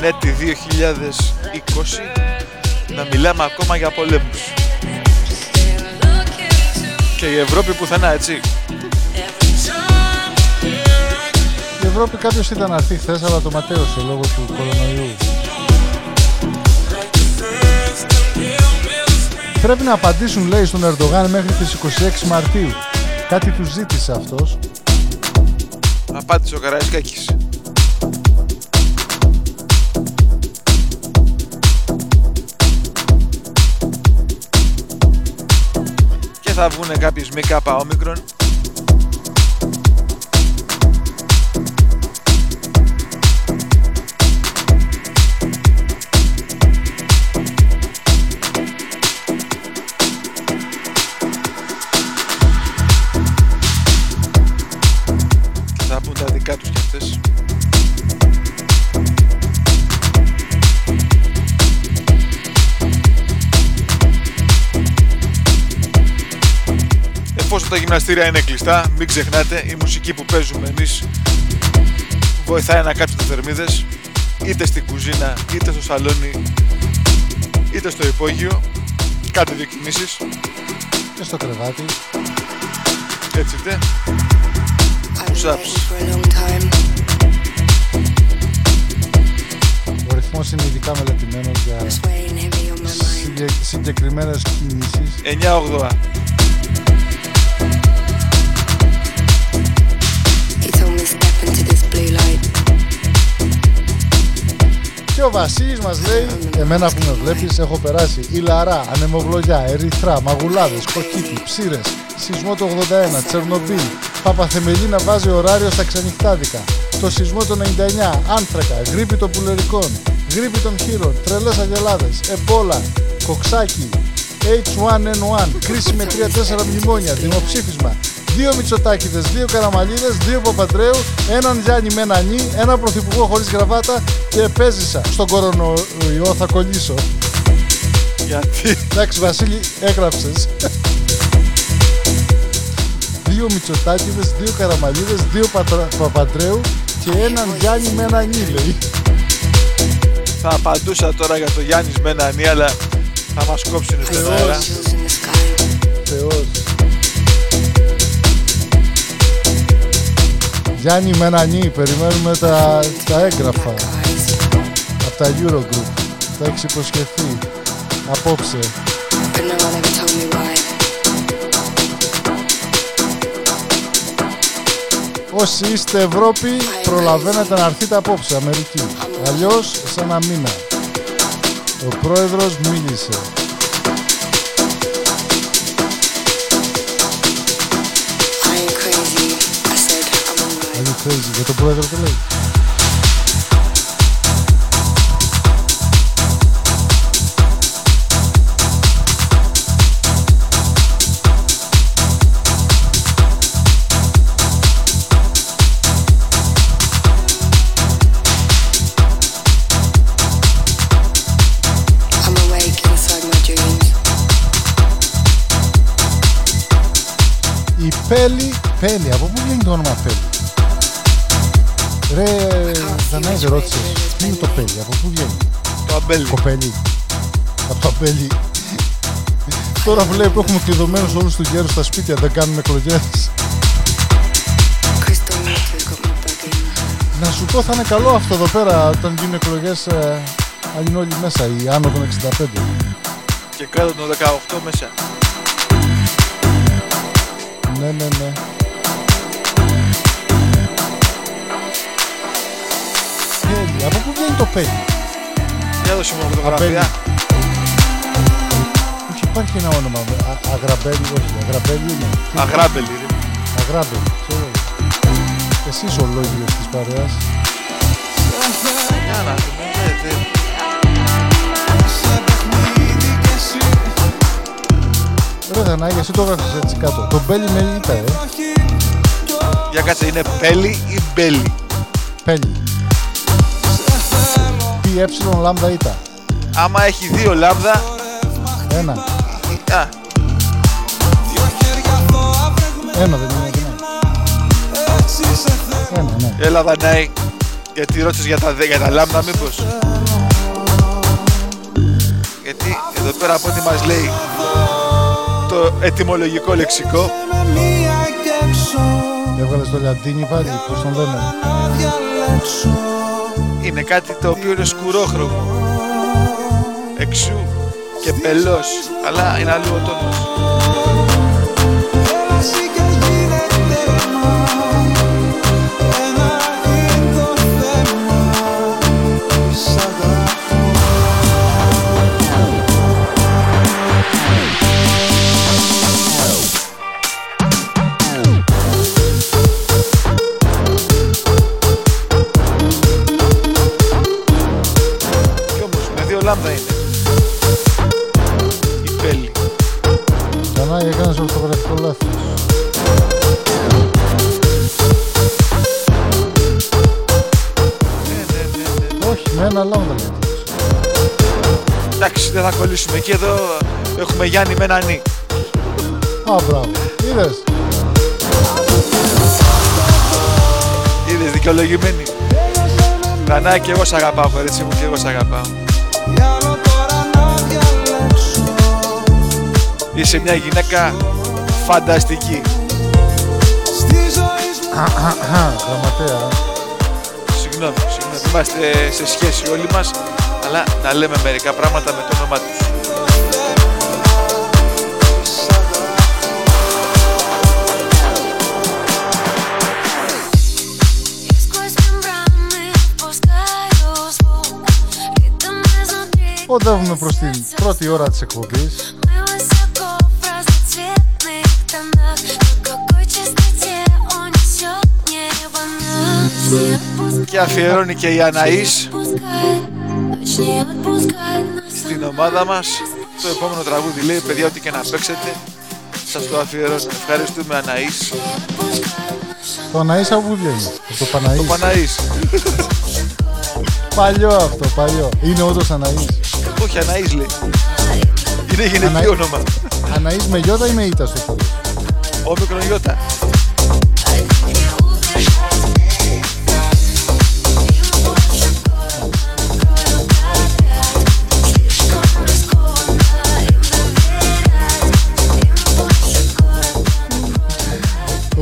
Εν έτη 2020 να μιλάμε ακόμα για πολέμους. Και η Ευρώπη πουθενά, έτσι. Η Ευρώπη κάποιος ήταν να έρθει χθες, αλλά το ματέωσε λόγω του κορονοϊού. Πρέπει να απαντήσουν, λέει, στον Ερντογάν μέχρι τις 26 Μαρτίου. Κάτι του ζήτησε αυτός. Απάντησε ο Καραϊσκάκης. Θα βγουνε κάποιες μη κάπα όμικρον. Γυμναστήρια είναι κλειστά, μην ξεχνάτε, η μουσική που παίζουμε εμείς βοηθάει να κάψετε θερμίδες είτε στην κουζίνα, είτε στο σαλόνι, είτε στο υπόγειο. Κάντε δύο κινήσεις, Και στο κρεβάτι. έτσι είτε. Push-ups. Ο ρυθμός είναι ειδικά μελετημένος για συγκε- συγκεκριμένες κινήσεις. 9-8. Ο Βασίλης μας λέει, εμένα που με βλέπεις έχω περάσει. Ηλαρά, Ανεμοβλογιά, Ερυθρά, Μαγουλάδες, Κοκκίτη, Ψήρες, Σεισμό του 81, Τσερνομπίλ, Παπαθεμελίνα βάζει ωράριο στα ξενυχτάδικα, το σεισμό του 99, Άνθρακα, Γρήπη των πουλερικών, Γρήπη των χείρων, Τρελές αγελάδες, Εμπόλα, Κοξάκι, H1N1, κρίση με 3-4 μνημόνια, δημοψήφισμα, δύο Μητσοτάκηδες, δύο Καραμαλίδες, δύο Παπαντρέου, έναν Γιάννη με ένα νι, ένα πρωθυπουργό χωρίς γραβάτα και επέζησα. Στον κορονοϊό θα κολλήσω. Γιατί; Εντάξει Βασίλη, έγραψες. δύο Μητσοτάκηδες, δύο Καραμαλίδες, δύο Πατρα... Παπαντρέου και έναν Γιάννη με ένα νι λέει. Θα απαντούσα τώρα για το Γιάννης με ένα νι, αλλά θα μας κόψουν στον αέρα. Γιάννη με ένα νι, περιμένουμε τα, τα έγγραφα από τα Eurogroup. Τα έχεις υποσχεθεί απόψε. Όσοι είστε Ευρώπη, προλαβαίνετε να έρθετε απόψε Αμερική. Αλλιώς, σε ένα μήνα. Ο πρόεδρος μίλησε. Crazy? Για τον πρόεδρο τι λέει. Η Πέλη, Πέλη, από πού βγαίνει το όνομα Πέλη. Ρε, Δανάη δεν ρώτησες, τι είναι το Πέλη, από πού βγαίνει; Το αμπέλι. Κοπέλι. Από το αμπέλι. Τώρα που λέει που έχουμε κλειδωμένους όλους του γέρους στα σπίτια, δεν κάνουμε εκλογές. Να σου πω θα είναι καλό αυτό εδώ πέρα όταν γίνουν εκλογές ε, αν είναι όλοι μέσα, οι άνω των 65. Και κάτω των 18 μέσα. Ναι, ναι, ναι. φωτογραφία. Από πού βγαίνει το παίρνει. Για δώσε μου φωτογραφία. Όχι, υπάρχει ένα όνομα. Αγραμπέλι, όχι. Αγραμπέλι είναι. Αγράμπελι. Αγράμπελι, ξέρω. Εσύ ο λόγιος της παρέας. Για να δούμε. Ρε Δανάγια, εσύ το έγραφες έτσι κάτω. Το μπέλι με λίτα, ε. Για κάτσε, είναι πέλι ή μπέλι. Πέλι. Τι ε λάμδα ήττα. Άμα έχει δύο λάμδα, Ένα. α, Ένα δεν είναι. δεν είναι. Ένα, ναι. έλα Δανάη. Γιατί ρώτησες για τα, δε- για τα λάμδα μήπως; Γιατί εδώ πέρα από ό,τι μας λέει το ετυμολογικό λεξικό Έβγαλες το λιαντίνι πάλι, πώς τον λένε. Είναι κάτι το οποίο είναι σκουρόχρωμο. Εξού και πελός, αλλά είναι αλλού ο τόνος. Εντάξει, δεν θα κολλήσουμε εκεί εδώ. Έχουμε Γιάννη με ένα νι. Α, μπράβο. Είδες. Είδες δικαιολογημένη. Δανάη και εγώ σ' αγαπάω, κορίτσι μου, και εγώ σ' αγαπάω. Είσαι μια γυναίκα φανταστική. Γραμματέα. Συγγνώμη, συγγνώμη. Είμαστε σε σχέση όλοι μας, αλλά να λέμε μερικά πράγματα με το όνομά τους. Οδεύουμε προς την πρώτη ώρα της εκπομπής. Και αφιερώνει και η Αναής στην ομάδα μας. Το επόμενο τραγούδι λέει, παιδιά, ό,τι και να παίξετε, σας το αφιερώνω. Ευχαριστούμε Αναής. Το Αναΐς Αγούδια είναι. Το Παναΐς. Το Παναής. Παλιό αυτό, παλιό. Είναι όντως Αναΐς. Όχι, Αναής λέει. Είναι γυναικείο Αναή- όνομα. Αναΐς με γιώτα ή με ήττα στο τέλος. Όμικρον Ιώτα.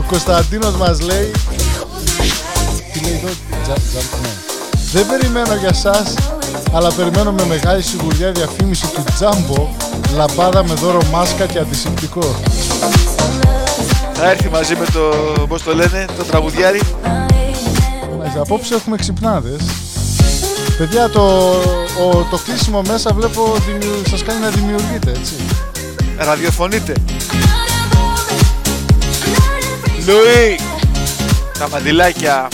Κωνσταντίνος μας λέει Τι λέει εδώ τζα, τζα, ναι. Δεν περιμένω για σας Αλλά περιμένω με μεγάλη σιγουριά διαφήμιση του Τζάμπο Λαμπάδα με δώρο μάσκα και αντισηπτικό Θα έρθει μαζί με το, πώς το λένε, το τραγουδιάρι. Μάλιστα, Απόψε έχουμε ξυπνάδες Παιδιά το, ο, το κλείσιμο μέσα βλέπω δημιου, σας κάνει να δημιουργείτε έτσι Ραδιοφωνείτε. Λουί! Τα μαντιλάκια.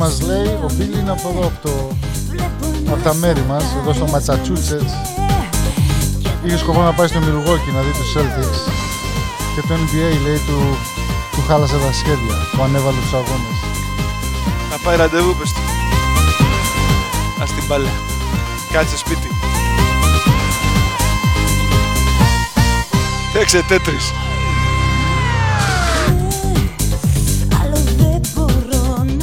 Μας λέει, ο Μπίλι είναι από εδώ, από, το, από τα μέρη μας, εδώ στο Ματσατσούτσετς. Είχε σκοπό να πάει στο Μιλγόκι να δει τους Celtics και το NBA λέει του, του χάλασε τα σχέδια, που ανέβαλε τους αγώνες. Να πάει ραντεβού, πες του. Ας την παλέ. Κάτσε σπίτι. Παίξε τέτρις.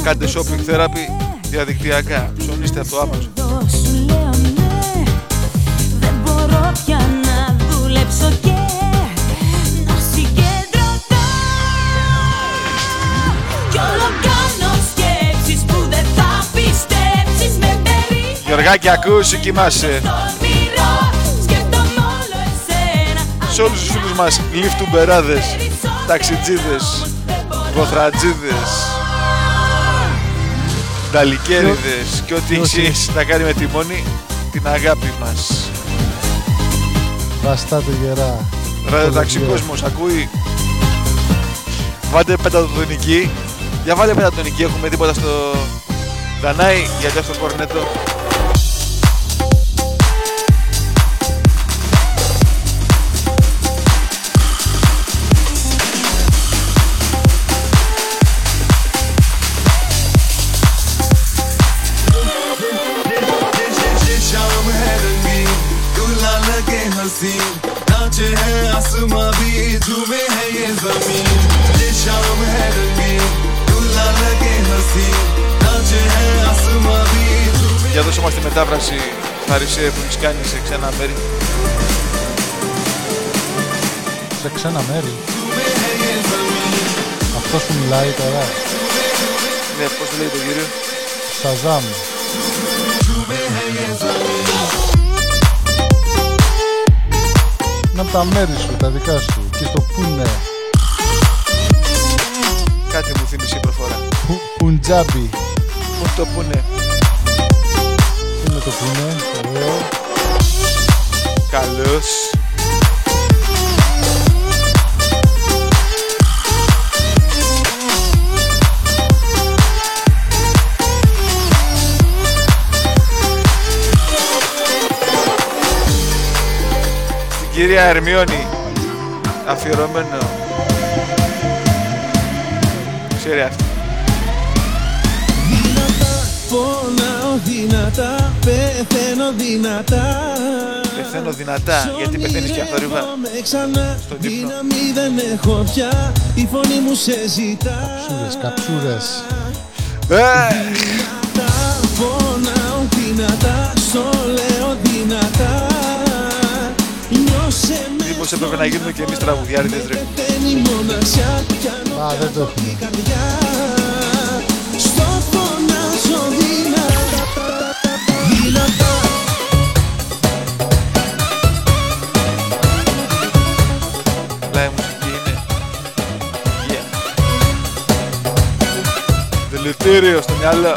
Κάντε shopping therapy διαδικτυακά. Ψωνίστε από το Amazon. Σου λέω ναι, δεν μπορώ πια να δουλέψω και να συγκεντρωθώ Κι όλο κάνω σκέψεις που δεν θα πιστέψεις Με περίπου Γεωργάκη, ακούς, κοιμάσαι. όνειρο Σκέφτομαι όλο εσένα Σε όλους τους φίλους μας, λιφτουμπεράδες, ταξιτζίδες, βοθρατζίδες, νταλικέριδες και ό,τι έχεις να κάνει με τη μόνη, την αγάπη μας. Βαστάτε γερά. Ραδιοταξί κόσμος, ακούει. Βάλτε πεντατονική. Για βάλτε πεντατονική, έχουμε τίποτα στο Δανάη, γιατί αυτό το κορνέτο. झूमे Για δώσε μας τη μετάφραση, Χαρισέ, που έχεις κάνει σε ξένα μέρη. Σε ξένα μέρη. Αυτός που μιλάει τώρα. Ναι, πώς το λέει το κύριο. Σαζάμ. Είναι από τα μέρη σου, τα δικά σου. Και στο πούνε. Κάτι μου θύμισε η προφορά. Που- Πουντζάμπι. Πού το πούνε. Τι είναι το πούνε. Ωραίο. Καλώς. Στην κυρία Ερμιόνη αφιερωμένο ξέρει αυτή Πονάω δυνατά, πεθαίνω δυνατά. Πεθαίνω δυνατά γιατί πεθαίνεις και αθόρυβα. Με ξανά, δύναμη δεν έχω πια Η φωνή μου σε ζητά. Καψούρες, καψούρες. Ε, Δυνατά, πονάω δυνατά Στο λέω δυνατά. Νιώσε με Μήπως έπρεπε να γίνουμε και εμείς τραγουδιάριδες ρε. πεθαίνει η μοναξιά Κι Α, δεν το έχουμε. Δηλητήριο στο μυαλό.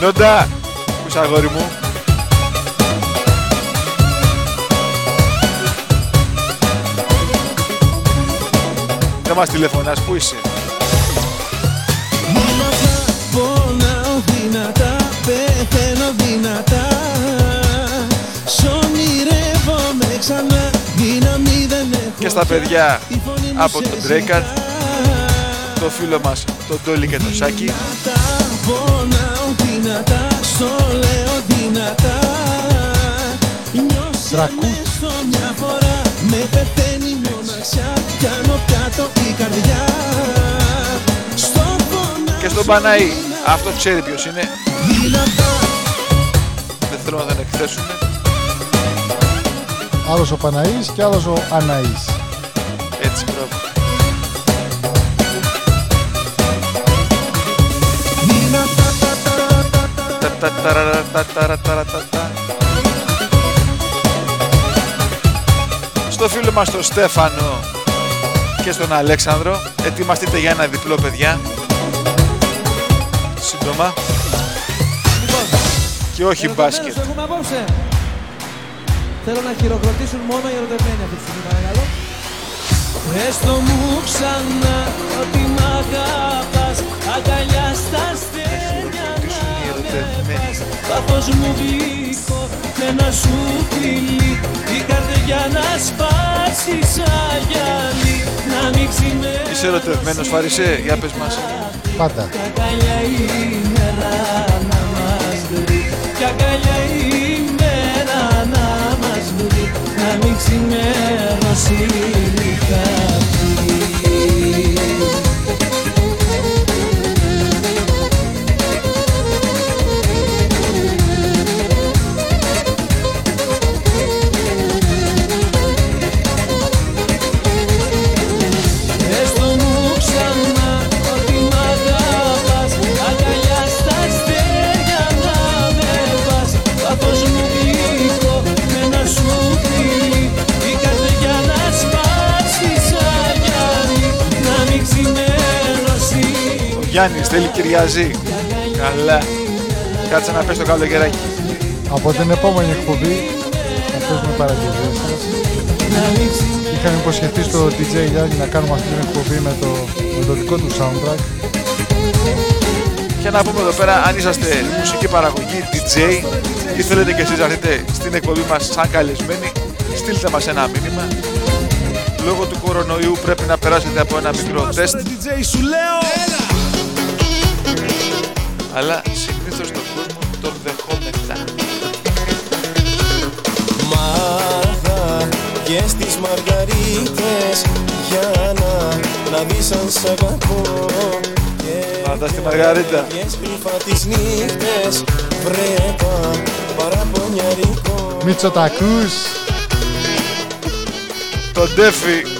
Νόντα, πούς είσαι αγόρι μου. Δεν μας τηλεφωνάς, πού είσαι; Στα παιδιά από τον Drake το φίλο μας, τον Τόλι και τον Σάκη. Πονάω δυνατά, σ' λέω δυνατά Νιώσε με στο μια φορά, με πεθαίνει η μοναξιά Πιάνω κάτω η καρδιά Στο Και στον Παναή, αυτό ξέρει ποιος είναι. δυνατά Δεν θέλω να τον εκθέσουμε. Άλλος ο Παναής και άλλος ο Αναής. Στο φίλο μας τον Στέφανο και στον Αλέξανδρο ετοιμαστείτε για ένα διπλό παιδιά. Σύντομα. Και όχι μπάσκετ. Το έχουμε απόψε. Θέλω να χειροκροτήσουν μόνο οι ερωτευμένοι αυτή τη στιγμή, παρακαλώ. Έστω μου ξανά ότι μ' αγαπάς. Αγκαλιάς στα αστέρια να με πας Πάθος μου γλυκό με να σου φιλί Η καρδιά να σπάσει σαν γυαλί. Να μην ξημερώσει Είσαι ερωτευμένος Φαρισέ, για πες μας. Πάντα. Κι αγκαλιά η μέρα να μας βρει. Κι αγκαλιά η μέρα να μας βρει. Να μην ξημερώσει κάτι Γιάννης θέλει Κυριαζή. Καλά. Κάτσε να πες το καλοκαιράκι. Από την επόμενη εκπομπή θα παίζουμε παραγγελίες σας. Είχαμε υποσχεθεί στο DJ Γιάννη να κάνουμε αυτή την εκπομπή με το, με το δικό του soundtrack. Και να πούμε εδώ πέρα, αν είσαστε μουσική παραγωγή, DJ ή θέλετε και εσείς να έρθετε στην εκπομπή μας σαν καλεσμένοι, στείλτε μας ένα μήνυμα. Λόγω του κορονοϊού πρέπει να περάσετε από ένα μικρό τεστ, DJ σου λέω αλλά συνήθως τον κόσμο τον δεχόμεθα. Μάγα και στις μαργαρίτες για να, να δεις αν σ' αγαπώ Μάγα στη Μαργαρίτα. Και κρυφά τις νύχτες βρέπα παραπονιαρικό Μίτσο τα ακούς. Τον Ντέφι.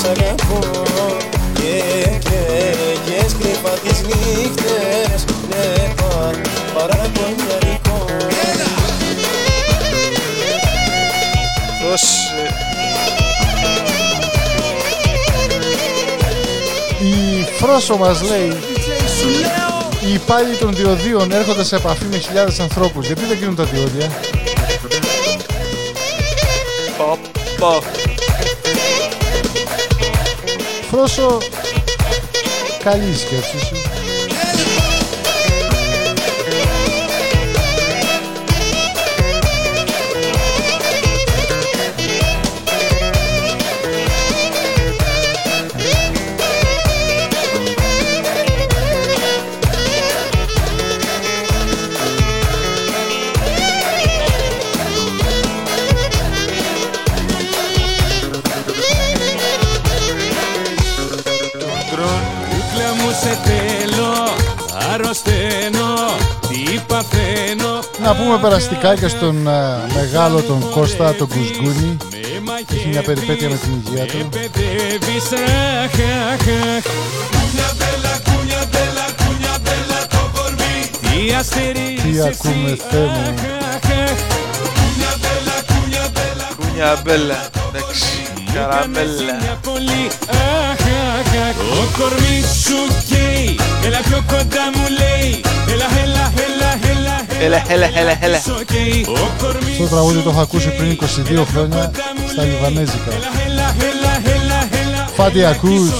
Σ' αγαπώ Και καίγες κρυφά τις νύχτες Ναι, πα, παραπονιαρικό Δώσε. Η Φρόσο μας λέει οι υπάλληλοι των διοδίων έρχονται σε επαφή με χιλιάδες ανθρώπους. Γιατί δεν γίνουν τα διόδια; Πο, πο. Φρόσο, καλή σκέψη σου. Να πούμε περαστικά και στον ε, μεγάλο τον Κώστα, τον Κουσγκούνη. Έχει μια περιπέτεια με την υγεία του. Παιδεύεις αχ, αχ, αχ Τι αστερί Τι ακούμε Θεέ μου. Κούνια μπέλα. Εντάξει. Καραμέλα. πολύ αχ, αχ, αχ Το κορμί σου καίει, έλα πιο κοντά μου λέει Έλα, έλα, έλα, έλα, Έλα, έλα, έλα, έλα. σου καίει Ο κορμί Αυτό το τραγούδι το έχω ακούσει πριν 22 χρόνια στα Λιβανέζικα. έλα, έλα, έλα, έλα Φάτι ακούς.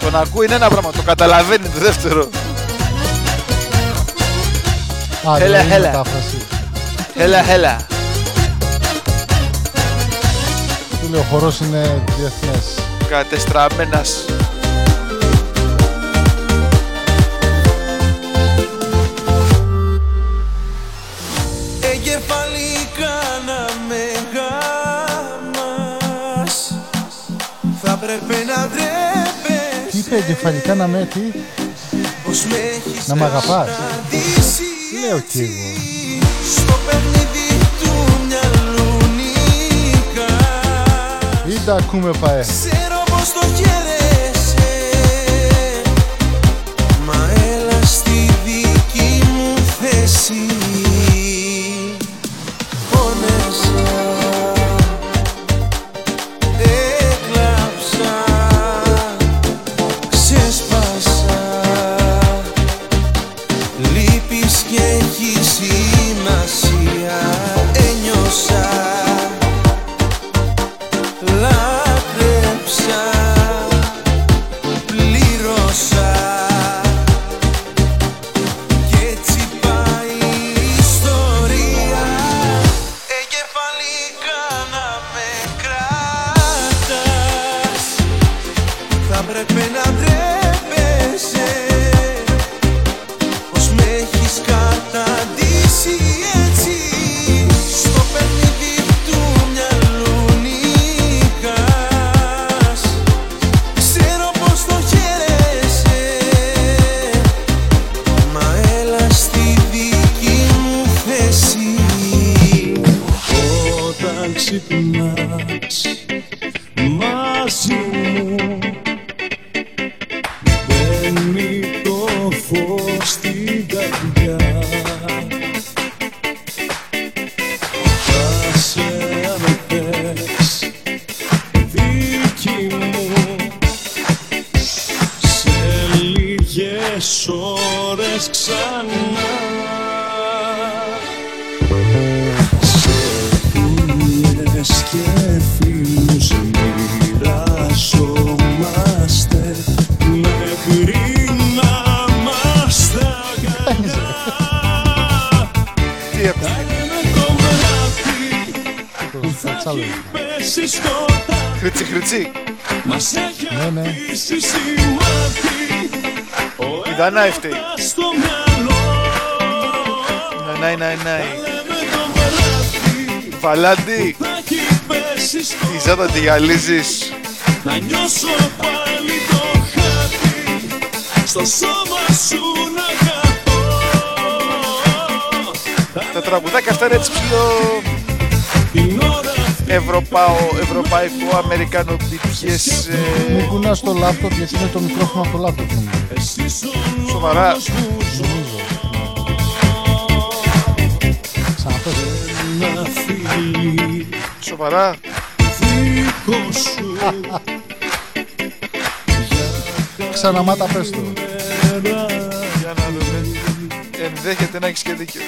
Το να ακούει είναι ένα πράγμα, το καταλαβαίνει το δεύτερο. Α, Έλα, δεν είναι έλα. μετάφραση. Έλα, έλα. Του λέει ο χορός είναι διεθνές. Κατεστραμμένας. Ντρέπεσαι Τι είπε εγκεφαλικά να με τι, Πως με έχεις να μ' αγαπάς. κρατήσει Λέω κι εγώ. Στο παιχνίδι του μυαλού νικά Ή τα ακούμε παέ. Λανά ευτεί. Ναϊ, ναϊ. Βαλάντι. Η Ζάτα τη γυαλίζεις. Να νιώσω πάλι το χάτι Στο σώμα σου να αγαπώ Τα τραγουδάκια αυτά είναι έτσι ψηλό Ευρωπαϊκό, ευρωπαϊκό, αμερικάνο επιτυχίες Μην κουνάς το λάπτοπ γιατί είναι το μικρόφωνο από το λάπτοπ σοβαρά. Σοβαρά. Ξαναμάτα πες το. Για να δούμε. Ενδέχεται να έχεις και δίκιο.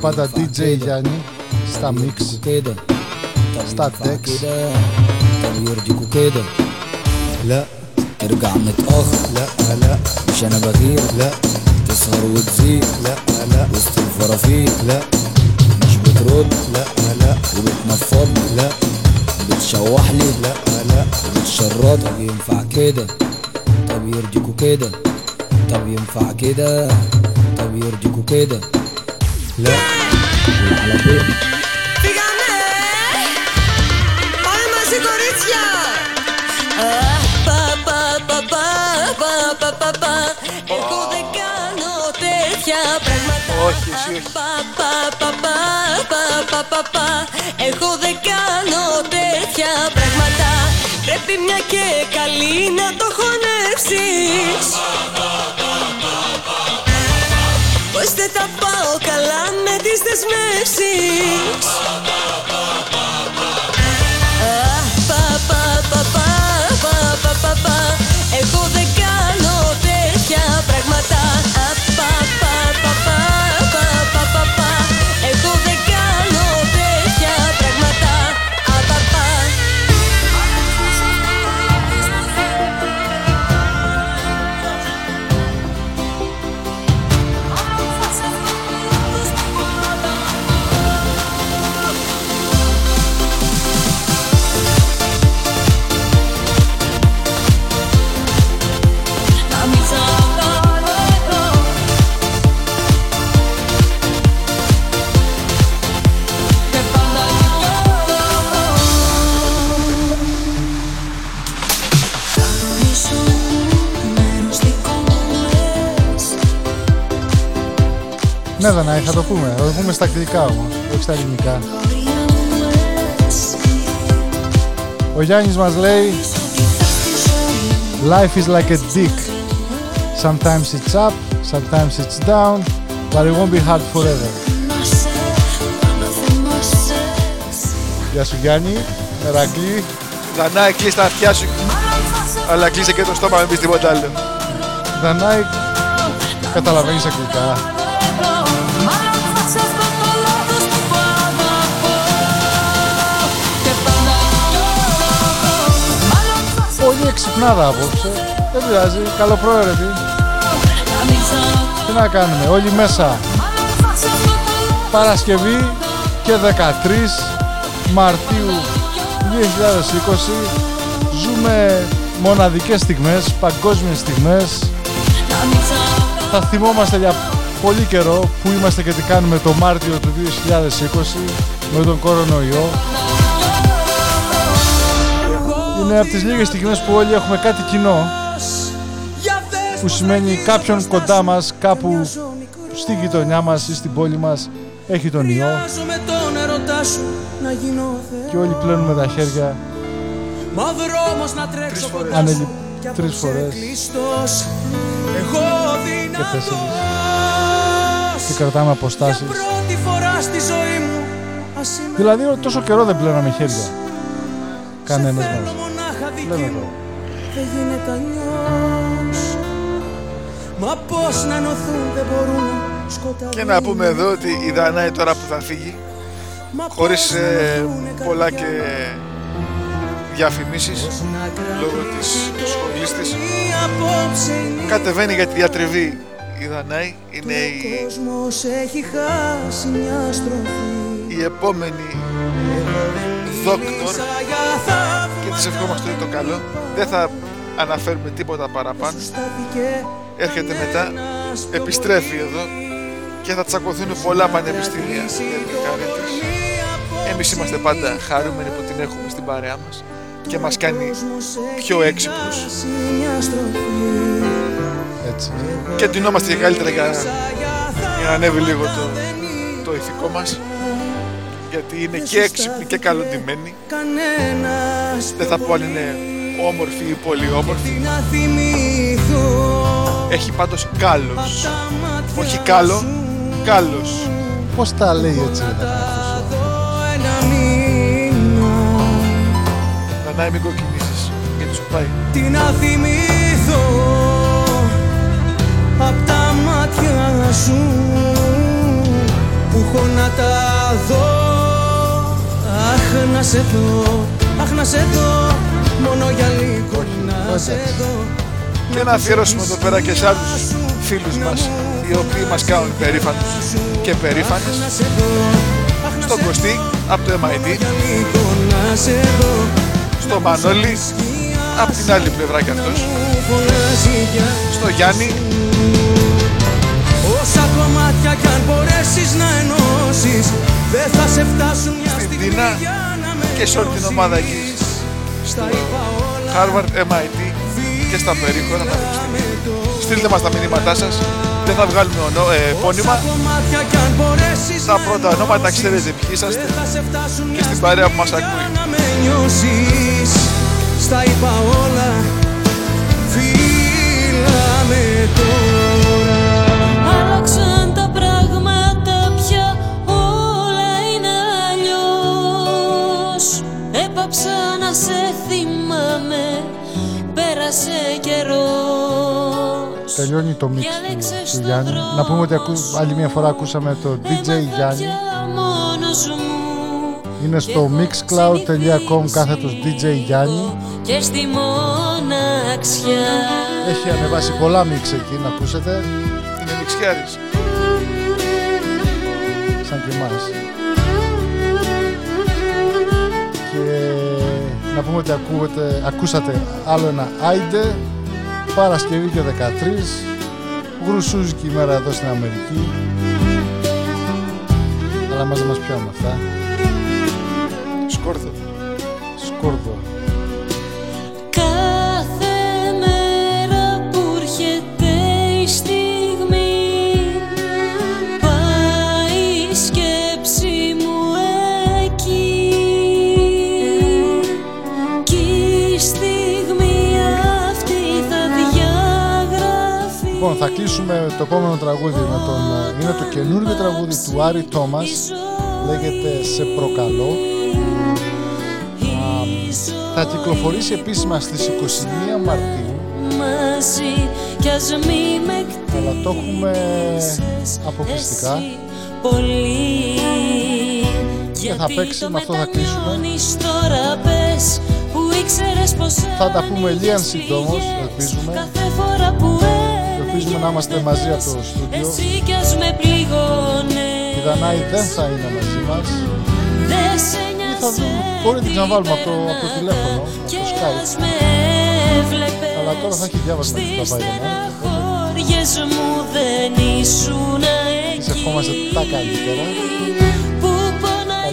πάντα DJ Γιάννη στα mix. Στα كده لا ترجع متأخر لا لا مش أنا بغير لا تسهر وتزيد لا لا وسط الفرافير لا مش بترد لا لا وبتنفض لا بتشوح لي لا لا وبتشرط طب ينفع كده طب يرضيكوا كده طب ينفع كده طب يرضيكوا كده Έχω à la paix. Όχι, εσύ, όχι. Εγώ δεν κάνω τέτοια πράγματα Πρέπει μια και καλή να το χωνεύσεις Πώς δεν θα πάω cheeks. Ελλάδα θα το πούμε. Θα το πούμε στα αγγλικά όμως, όχι στα ελληνικά. Ο Γιάννης μας λέει Life is like a dick. Sometimes it's up, sometimes it's down, but it won't be hard forever. Γεια σου Γιάννη, Ερακλή. Δανάη κλείς τα αυτιά σου, αλλά κλείσε και το στόμα, μην πεις τίποτα άλλο. Δανάη, καταλαβαίνεις αγγλικά. Πολύ εξυπνάδα απόψε. Δεν πειράζει, καλοπρόαιρετη. Τι να κάνουμε, όλοι μέσα. Παρασκευή και 13 Μαρτίου 2020 ζούμε μοναδικές στιγμές, παγκόσμιες στιγμές. Θα θυμόμαστε για πολύ καιρό που είμαστε και τι κάνουμε το Μάρτιο του 2020 με τον κορονοϊό. Είναι από τις λίγες στιγμές που όλοι έχουμε κάτι κοινό που σημαίνει κάποιον κοντά μας, κάπου στη γειτονιά μας ή στην πόλη μας έχει τον ιό. Και όλοι πλένουμε τα χέρια. Μα δρόμος να τρέξω κοντά ανελει... σου τρεις φορές. Εγώ και τέσσερις και κρατάμε αποστάσεις. Πρώτη φορά στη ζωή μου ας είμαι δηλαδή τόσο καιρό δεν πλέναμε χέρια. Κανένας μας. μονάχα δική Λέμε μου τώρα. Δεν γίνεται αλλιώς. Μα πώς να ενωθούν δεν μπορούν σκοτάδι Και να πούμε εδώ ότι η Δανάη τώρα που θα φύγει, χωρίς ε, πολλά και διαφημίσεις, λόγω της σχολής της, κατεβαίνει για τη διατριβή η Δανάη, είναι η, κόσμος έχει χάσει μια στροφή. η επόμενη δόκτωρ και της ευχόμαστε το καλό. Δεν θα αναφέρουμε τίποτα παραπάνω. Έρχεται μετά, επιστρέφει εδώ και θα τσακωθούν πολλά πανεπιστήμια για τη χάρη της. Εμείς είμαστε πάντα χαρούμενοι που την έχουμε στην παρέα μας και μας κάνει πιο έξυπνους Έτσι. και ντυνόμαστε και καλύτερα για, για να ανέβει λίγο το, το ηθικό μας γιατί είναι και έξυπνη και καλοντημένη Κανένας δεν θα πω αν είναι όμορφη ή πολύ όμορφη. να θυμηθώ. Έχει πάντως κάλος. Όχι κάλο, κάλος. Πώς τα λέει έτσι ρε Δανάη, ένα μήνα Δανάη μην κοκκινήσεις. Γιατί σου πάει. Τι να θυμηθώ. Απ' τα μάτια σου. Που έχω να τα δω Αχ να σε δω Αχ να σε δω Μόνο για λίγο να σε δω. Και να αφιερώσουμε εδώ πέρα και σε άλλους φίλους μας οι οποίοι μας κάνουν περήφανους και περήφανες. Στον Κωστή από το MIT να σε δω. Στο Μανώλη από την άλλη πλευρά κι αυτός. Φωνάζει για στο Γιάννη. Όσα κομμάτια κι αν μπορέσεις να ενώσεις Δεν θα σε φτάσουν μια στην στιγμή Τίνα για να με και σε όλη την ομάδα εκεί Στα είπα όλα Harvard, MIT και στα περίχωρα πανεπιστήμια. Στείλτε μας τα μηνύματά σας. Δεν θα βγάλουμε ονό, ε, επώνυμα. κομμάτια κι αν μπορέσεις Τα πρώτα ονόματα ξέρετε ποιοι είσαστε θα σε φτάσουν και μια στην στιγμή παρέα που μας για ακούει. να με νιώσεις Στα είπα όλα Φίλα με τώρα Έπαψα να σε θυμάμαι Πέρασε καιρός Τελειώνει το mix του, του Γιάννη. Να πούμε ότι ακού, άλλη μια φορά ακούσαμε το DJ Γιάννη. μόνος μου Είναι στο mixcloud.com κάθετος DJ Γιάννη. και στη μοναξιά Έχει ανεβάσει πολλά mix εκεί να ακούσετε. Είναι μιξιάρης. σαν και εμάς. Να πούμε ότι ακούτε, ακούσατε άλλο ένα Άιντε, Παρασκευή και 13, γρουσούζικη ημέρα εδώ στην Αμερική. Αλλά μας δεν μας πιάνουν αυτά. Σκόρδο. Σκόρδο. Θα διαγραφεί Λοιπόν, θα κλείσουμε το επόμενο τραγούδι με τον. ε, Είναι το καινούργιο τραγούδι του Άρη Τόμας. Λέγεται Σε προκαλώ. Α, θα κυκλοφορήσει επίσημα στις 21 Μαρτίου. μαζί κι ας μη με Αλλά το έχουμε αποκλειστικά. πολύ Και θα παίξει, με αυτό θα κλείσουμε. Τελειώνεις τώρα πες που ήξερες πως Θα τα πούμε λίγαν συντόμως, ελπίζουμε. Κάθε φορά που Ελπίζουμε να είμαστε μαζί από το στούντιο. έτσι κι ας με πληγώνες Η Δανάη δεν θα είναι μαζί μας. Δεν σε Ή θα δούμε, μπορεί να την ξαναβάλουμε από το, από το τηλέφωνο, από το Skype. με έβλεπες Αλλά τώρα θα έχει διάβασμα τι θα πάει η Δανάη. Χωριές μου δεν ήσουν Της ευχόμαστε τα καλύτερα. Που πονάει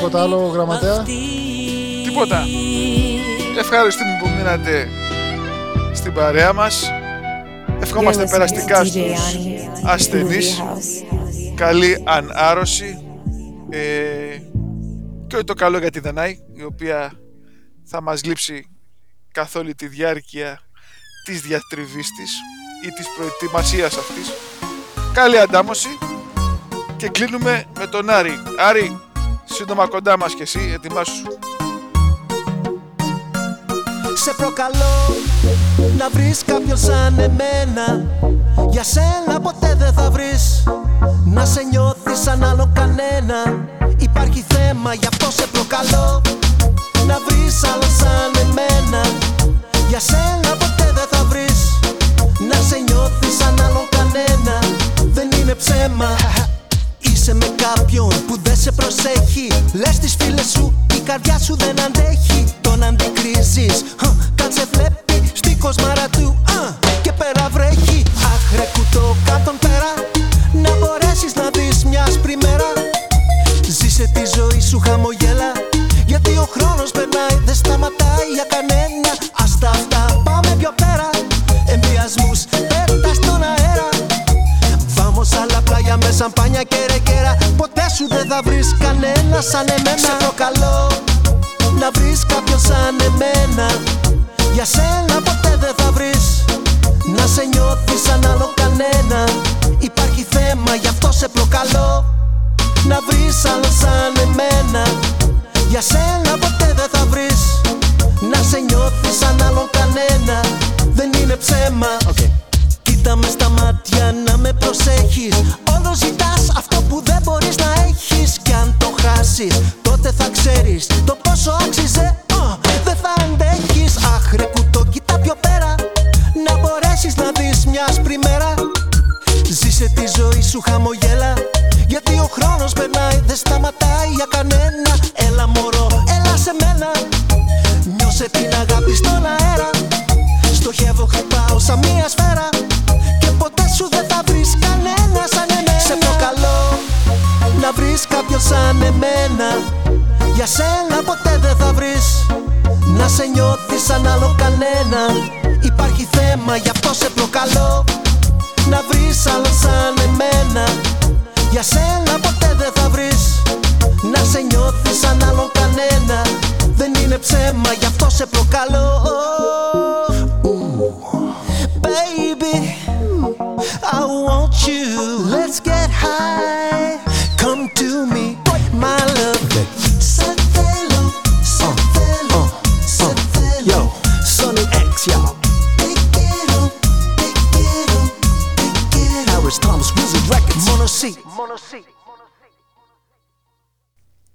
Τίποτα άλλο, γραμματέα; Τίποτα. Ευχαριστούμε που μείνατε στην παρέα μας. Ευχόμαστε You're listening περαστικά to DJ στους Ani, ασθενείς. Groovy House. Καλή ανάρρωση. Ε, και το καλό για τη Δανάη, η οποία θα μας λείψει καθ' όλη τη διάρκεια της διατριβής της ή της προετοιμασίας αυτής. Καλή αντάμωση και κλείνουμε με τον Άρη. Άρη, σύντομα κοντά μας και εσύ, ετοιμάσου. Σε προκαλώ να βρεις κάποιον σαν εμένα. Για σένα ποτέ δεν θα βρεις. Να σε νιώθεις σαν άλλο κανένα. Υπάρχει θέμα γι' αυτό σε